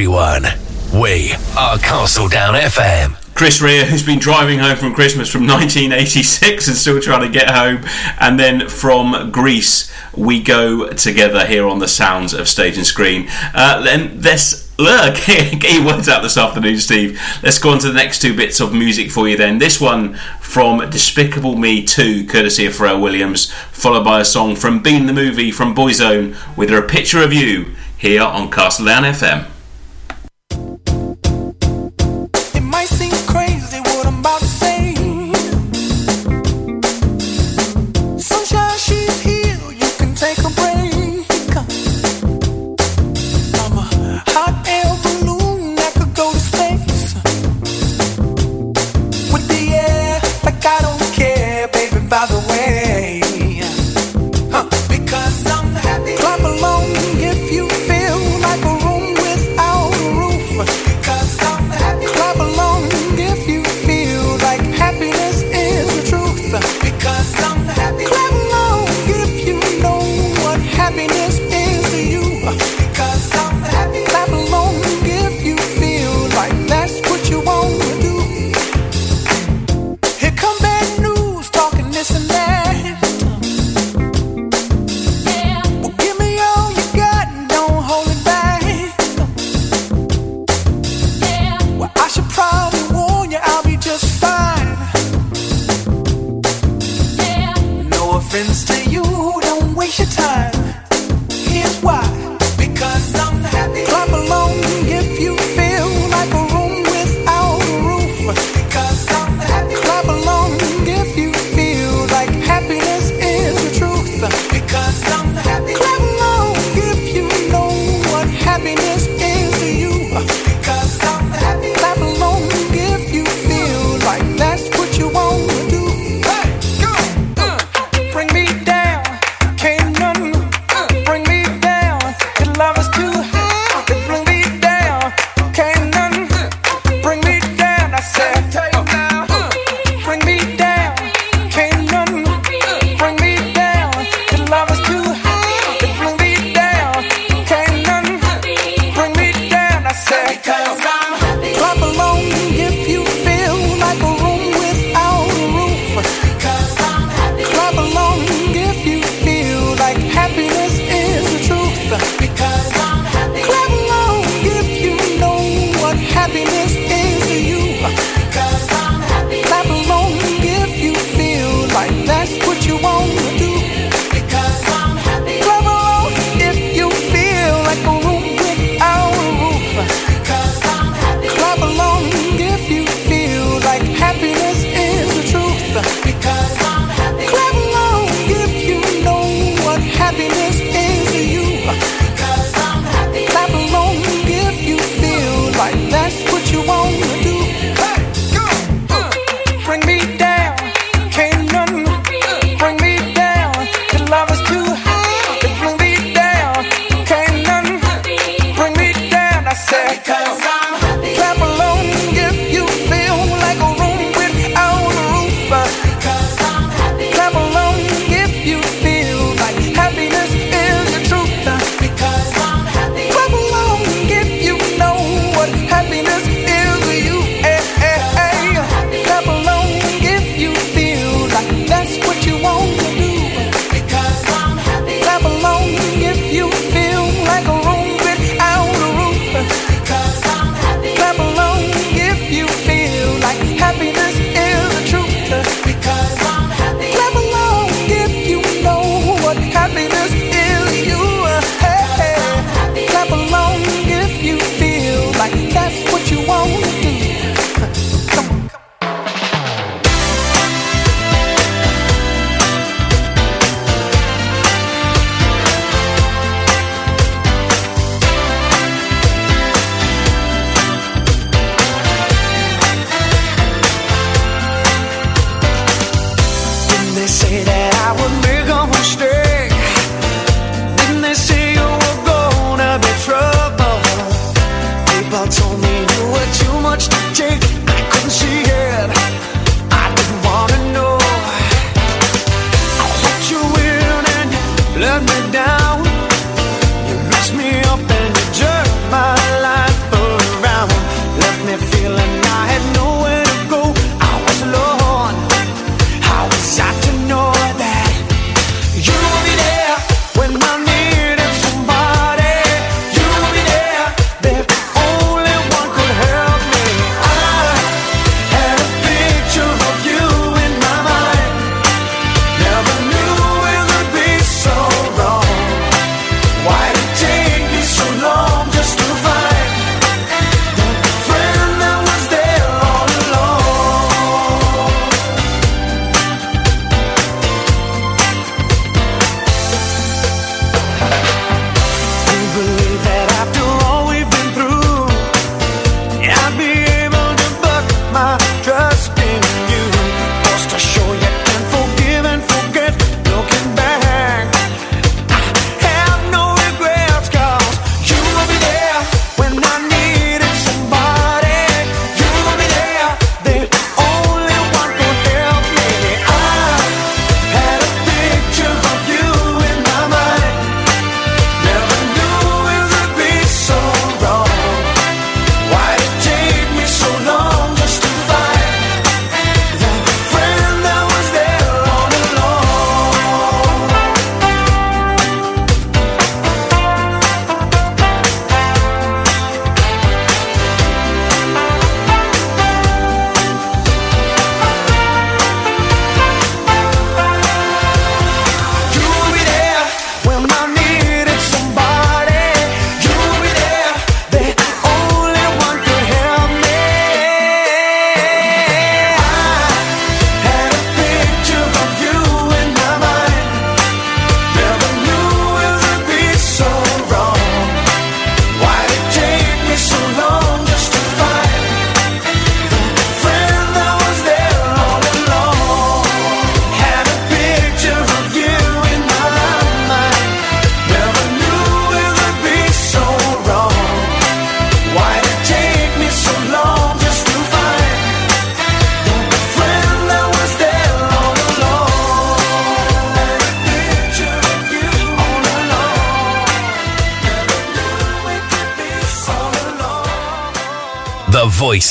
everyone. We are Castledown FM. Chris Rea, who's been driving home from Christmas from 1986 and still trying to get home. And then from Grease, we go together here on the sounds of stage and screen. Uh, this look, get your words out this afternoon, Steve. Let's go on to the next two bits of music for you then. This one from Despicable Me 2, courtesy of Pharrell Williams, followed by a song from Bean the Movie from Boyzone with a picture of you here on Castledown FM.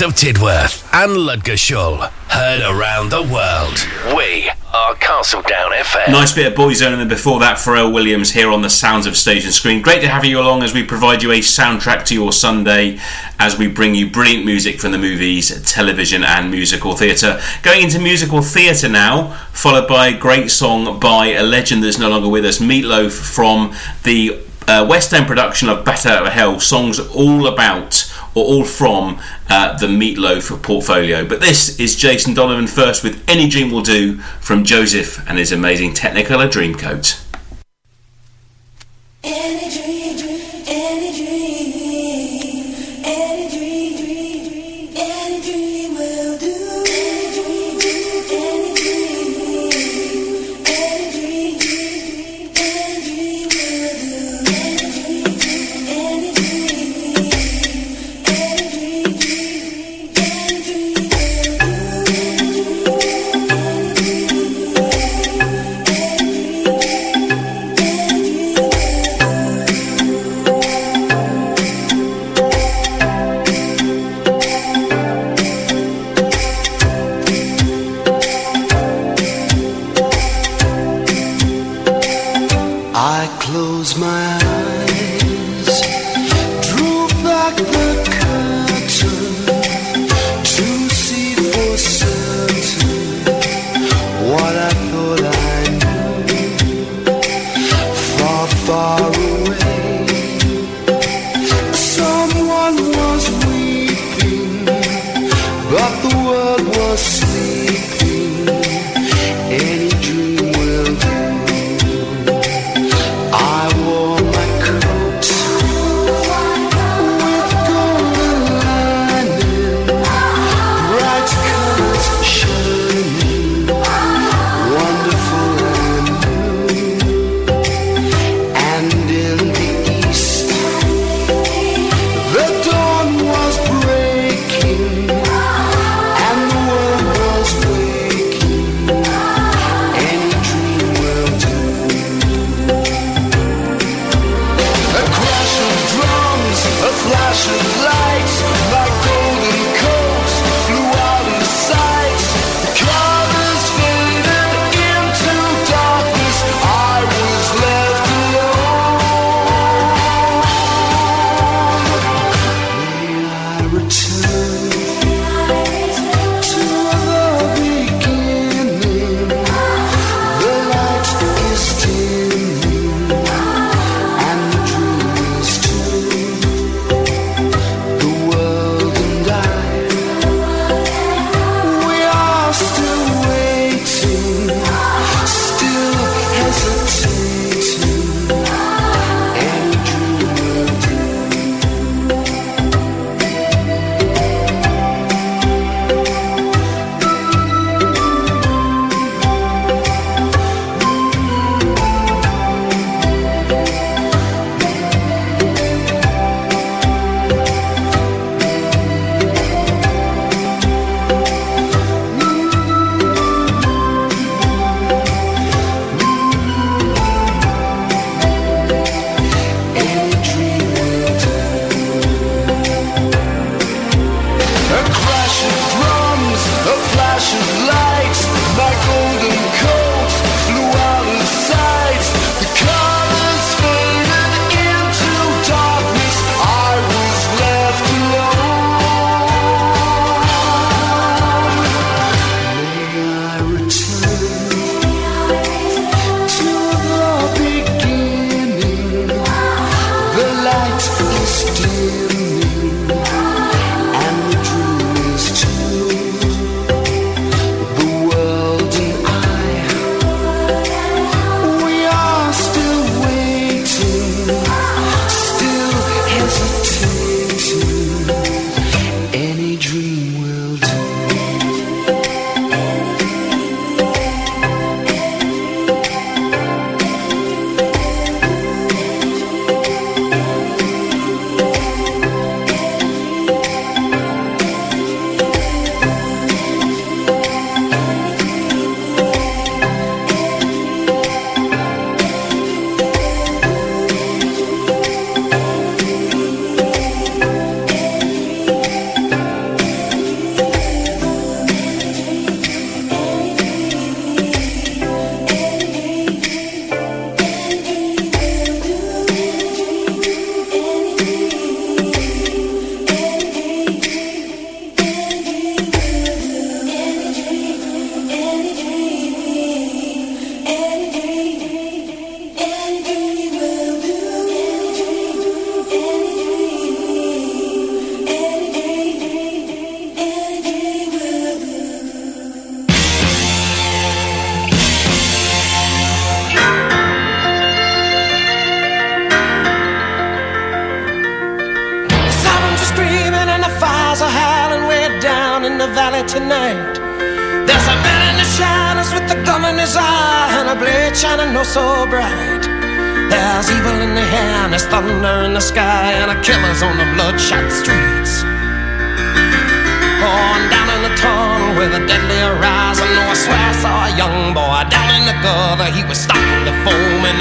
Of Tidworth and Ludgershall. Heard around the world. We are Castledown FM. Nice bit of Boyzone, and then before that, Pharrell Williams here on the Sounds of Stage and Screen. Great to have you along as we provide you a soundtrack to your Sunday as we bring you brilliant music from the movies, television, and musical theatre. Going into musical theatre now, followed by a great song by a legend that's no longer with us, Meatloaf from the uh, West End production of Better Hell, songs all about or all from uh, the Meatloaf portfolio. But this is Jason Donovan first with Any Dream Will Do from Joseph and his amazing Technicolor Dreamcoat.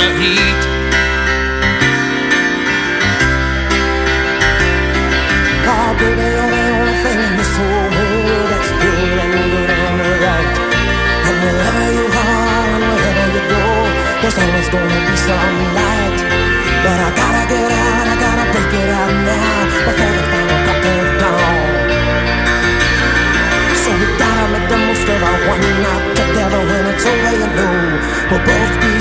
The heat. Oh, baby, you're the only thing in this whole world that's pure and good and right. And wherever you are and wherever you go, there's always gonna be some light. But I gotta get out, I gotta break it out now before the final crack of dawn. So we gotta make the most of our one night together when it's over, you know we'll both be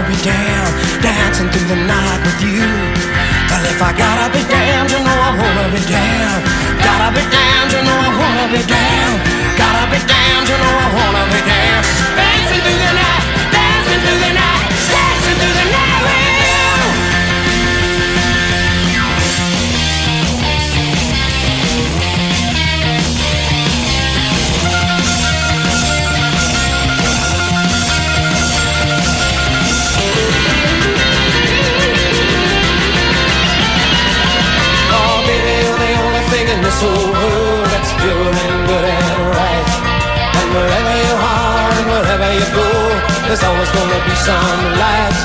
wanna be damned, dancing through the night with you. Well, if I gotta be damned, you know I wanna be damned. Gotta be damned, you know I wanna be damned. Gotta be damned, you know I wanna be damned. Dancing through the night, this whole world that's pure and good and right. And wherever you are and wherever you go, there's always gonna be some light.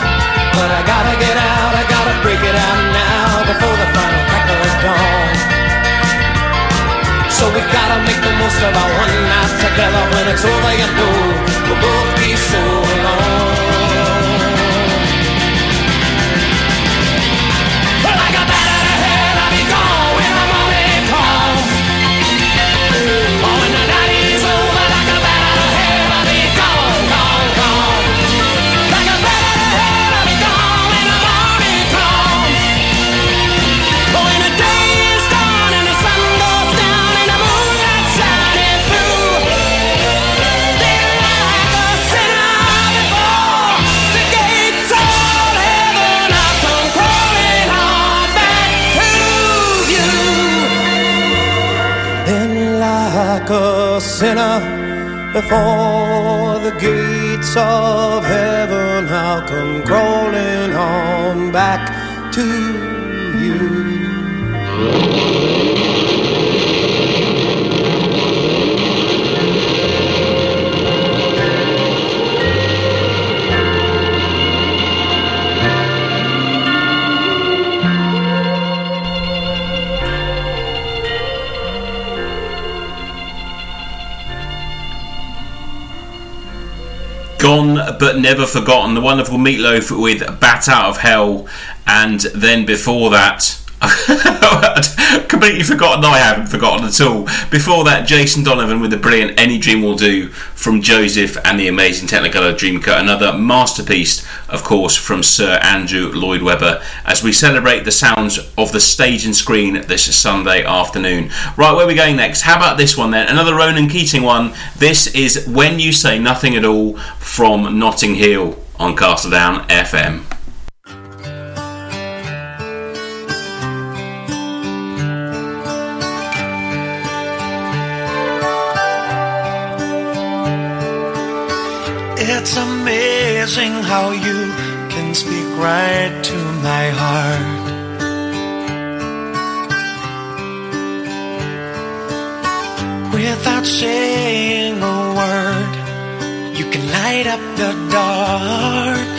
But I gotta get out, I gotta break it out now before the final crack of dawn. So we gotta make the most of our one night together. When it's over, you know we'll both be so alone. Like a sinner before the gates of heaven, I'll come crawling on back to But never forgotten. The wonderful Meatloaf with Bat Out of Hell, and then before that, completely forgotten. I haven't forgotten at all. Before that, Jason Donovan with the brilliant "Any Dream Will Do" from Joseph and the amazing Technicolor Dreamcoat. Another masterpiece, of course, from Sir Andrew Lloyd Webber. As we celebrate the sounds of the stage and screen this Sunday afternoon. Right, where are we going next? How about this one then? Another Ronan Keating one. This is "When You Say Nothing at All" from Notting Hill on Castledown FM. How you can speak right to my heart. Without saying a word, you can light up the dark.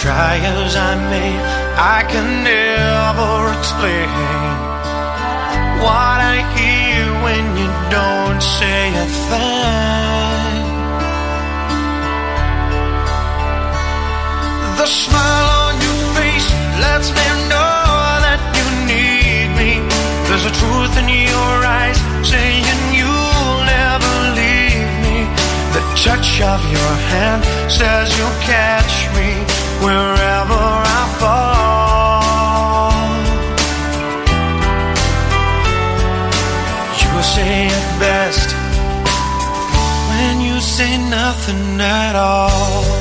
Try as I may, I can never explain what I hear when you don't say a thing. Smile on your face lets me know that you need me. There's a truth in your eyes saying you'll never leave me. The touch of your hand says you'll catch me wherever I fall. You say it best when you say nothing at all. All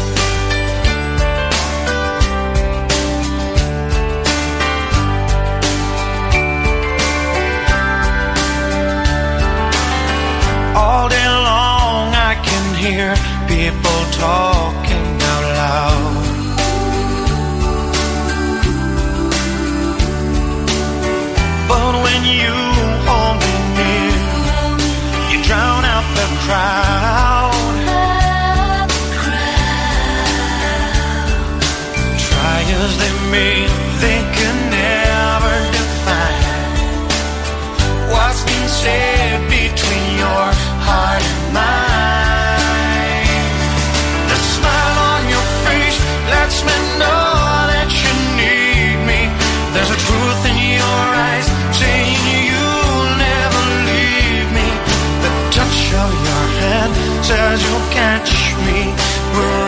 hear people talking out loud. But when you says you'll catch me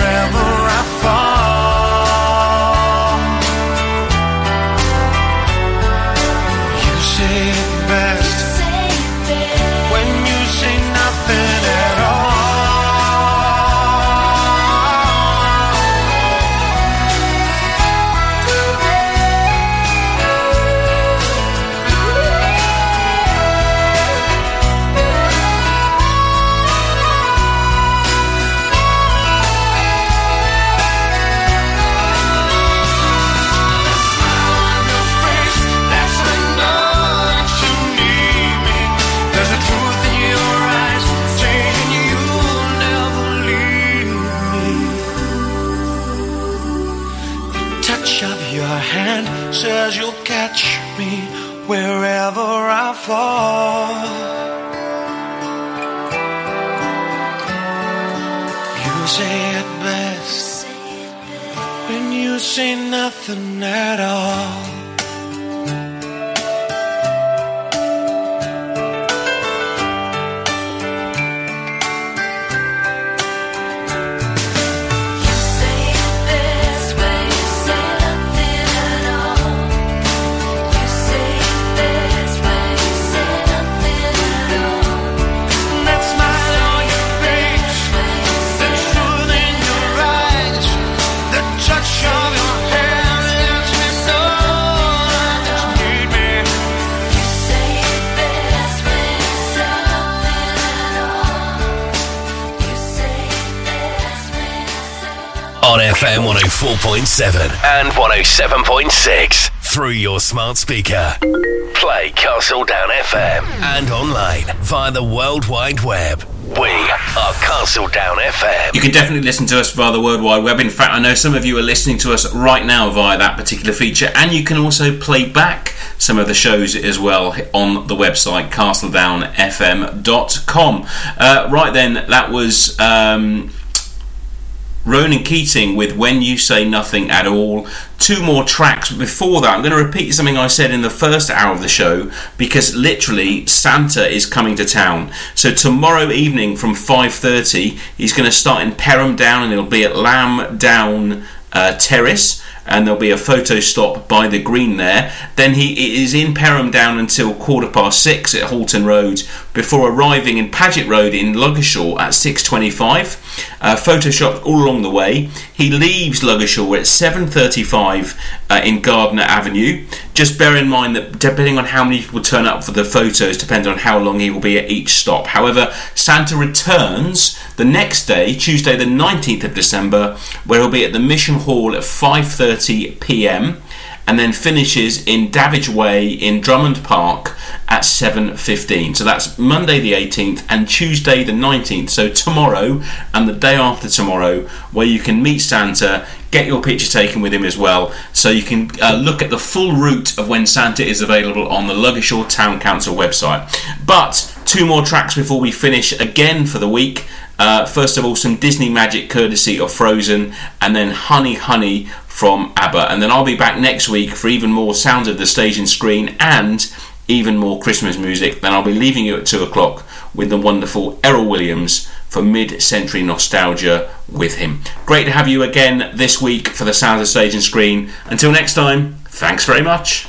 and 107.6 through your smart speaker. Play Castledown FM and online via the World Wide Web. We are Castledown FM. You can definitely listen to us via the World Wide Web. In fact, I know some of you are listening to us right now via that particular feature, and you can also play back some of the shows as well on the website castledownfm.com. Uh, right then, that was. Um, Ronan Keating with When You Say Nothing at All. Two more tracks. Before that, I'm going to repeat something I said in the first hour of the show because literally Santa is coming to town. So tomorrow evening from 5:30, he's going to start in Perham Down and it'll be at Lamb Down uh, Terrace and there'll be a photo stop by the green there. Then he is in Perham Down until quarter past six at Halton Road before arriving in Paget Road in Ludgershall at 6.25. Uh, Photoshop all along the way. He leaves Ludgershall at 7.35 uh, in Gardner Avenue. Just bear in mind that depending on how many people turn up for the photos depends on how long he will be at each stop. However, Santa returns the next day, Tuesday the 19th of December, where he'll be at the Mission Hall at 5:30 p.m. and then finishes in Davidge Way in Drummond Park at 7:15. So that's Monday the 18th and Tuesday the 19th. So tomorrow and the day after tomorrow, where you can meet Santa, get your picture taken with him as well, so you can uh, look at the full route of when Santa is available on the Ludgershall Town Council website. But two more tracks before we finish again for the week. Uh, first of all, some Disney magic courtesy of Frozen, and then Honey Honey from ABBA. And then I'll be back next week for even more sounds of the stage and screen and even more Christmas music. Then I'll be leaving you at 2 o'clock with the wonderful Errol Williams for mid century nostalgia with him. Great to have you again this week for the sounds of the stage and screen. Until next time, thanks very much.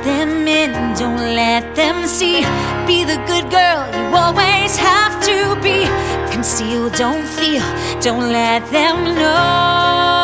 Let them in, don't let them see. Be the good girl you always have to be. Conceal, don't feel, don't let them know.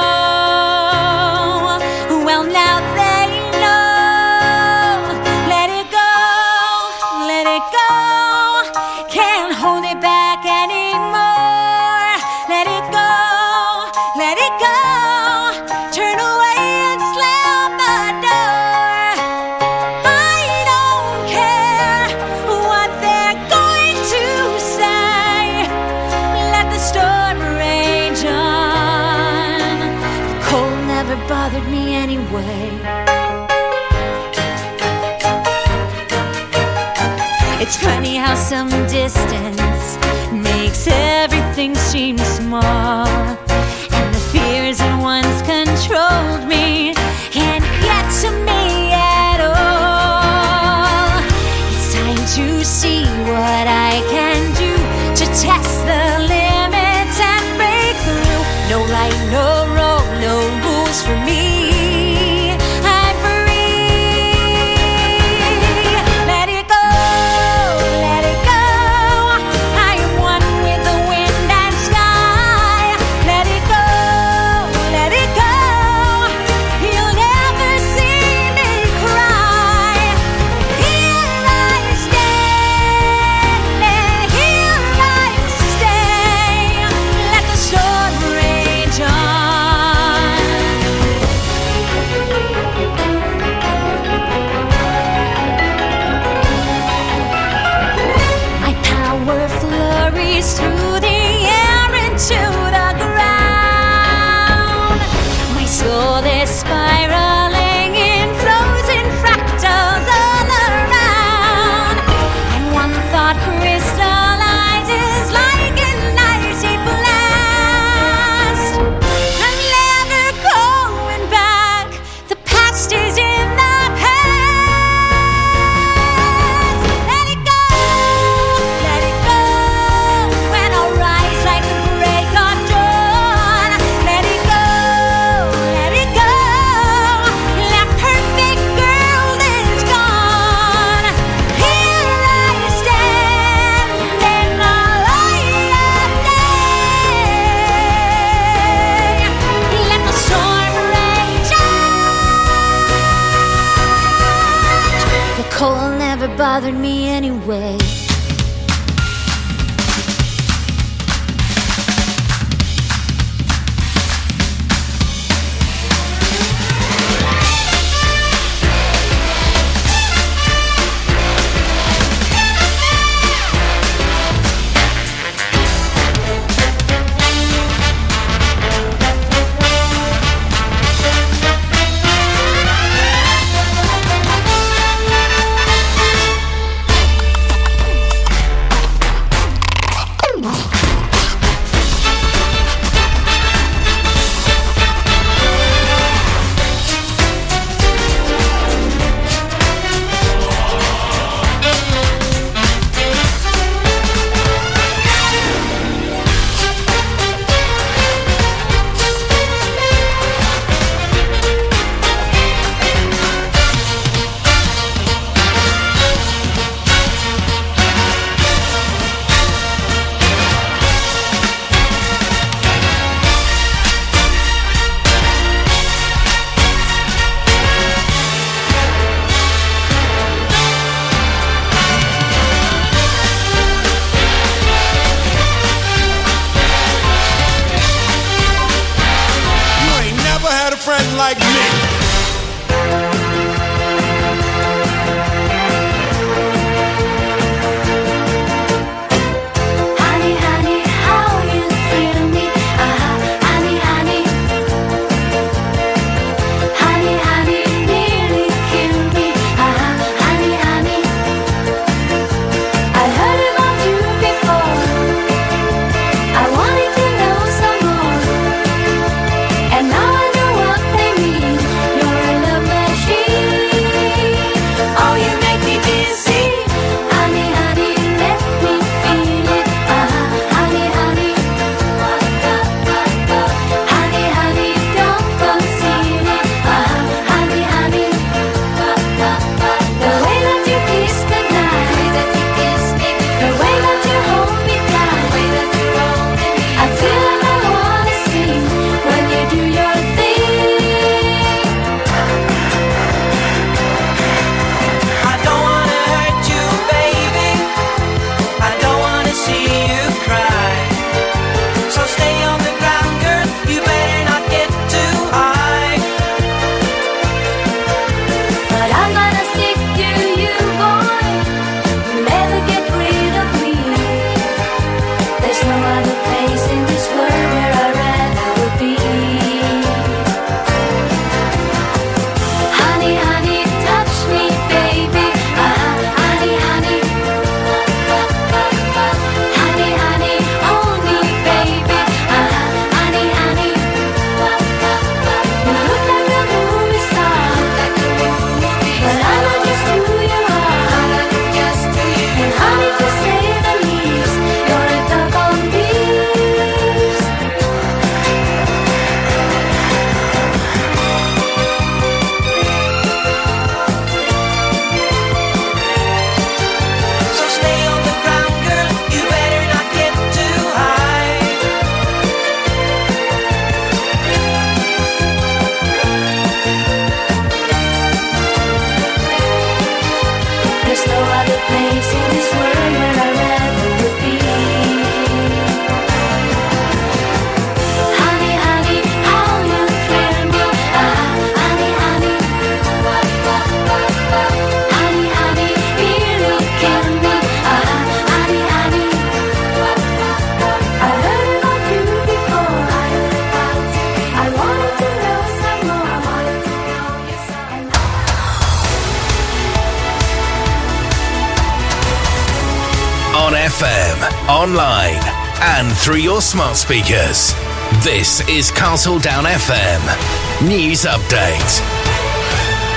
Smart speakers. This is Castledown FM. News Update.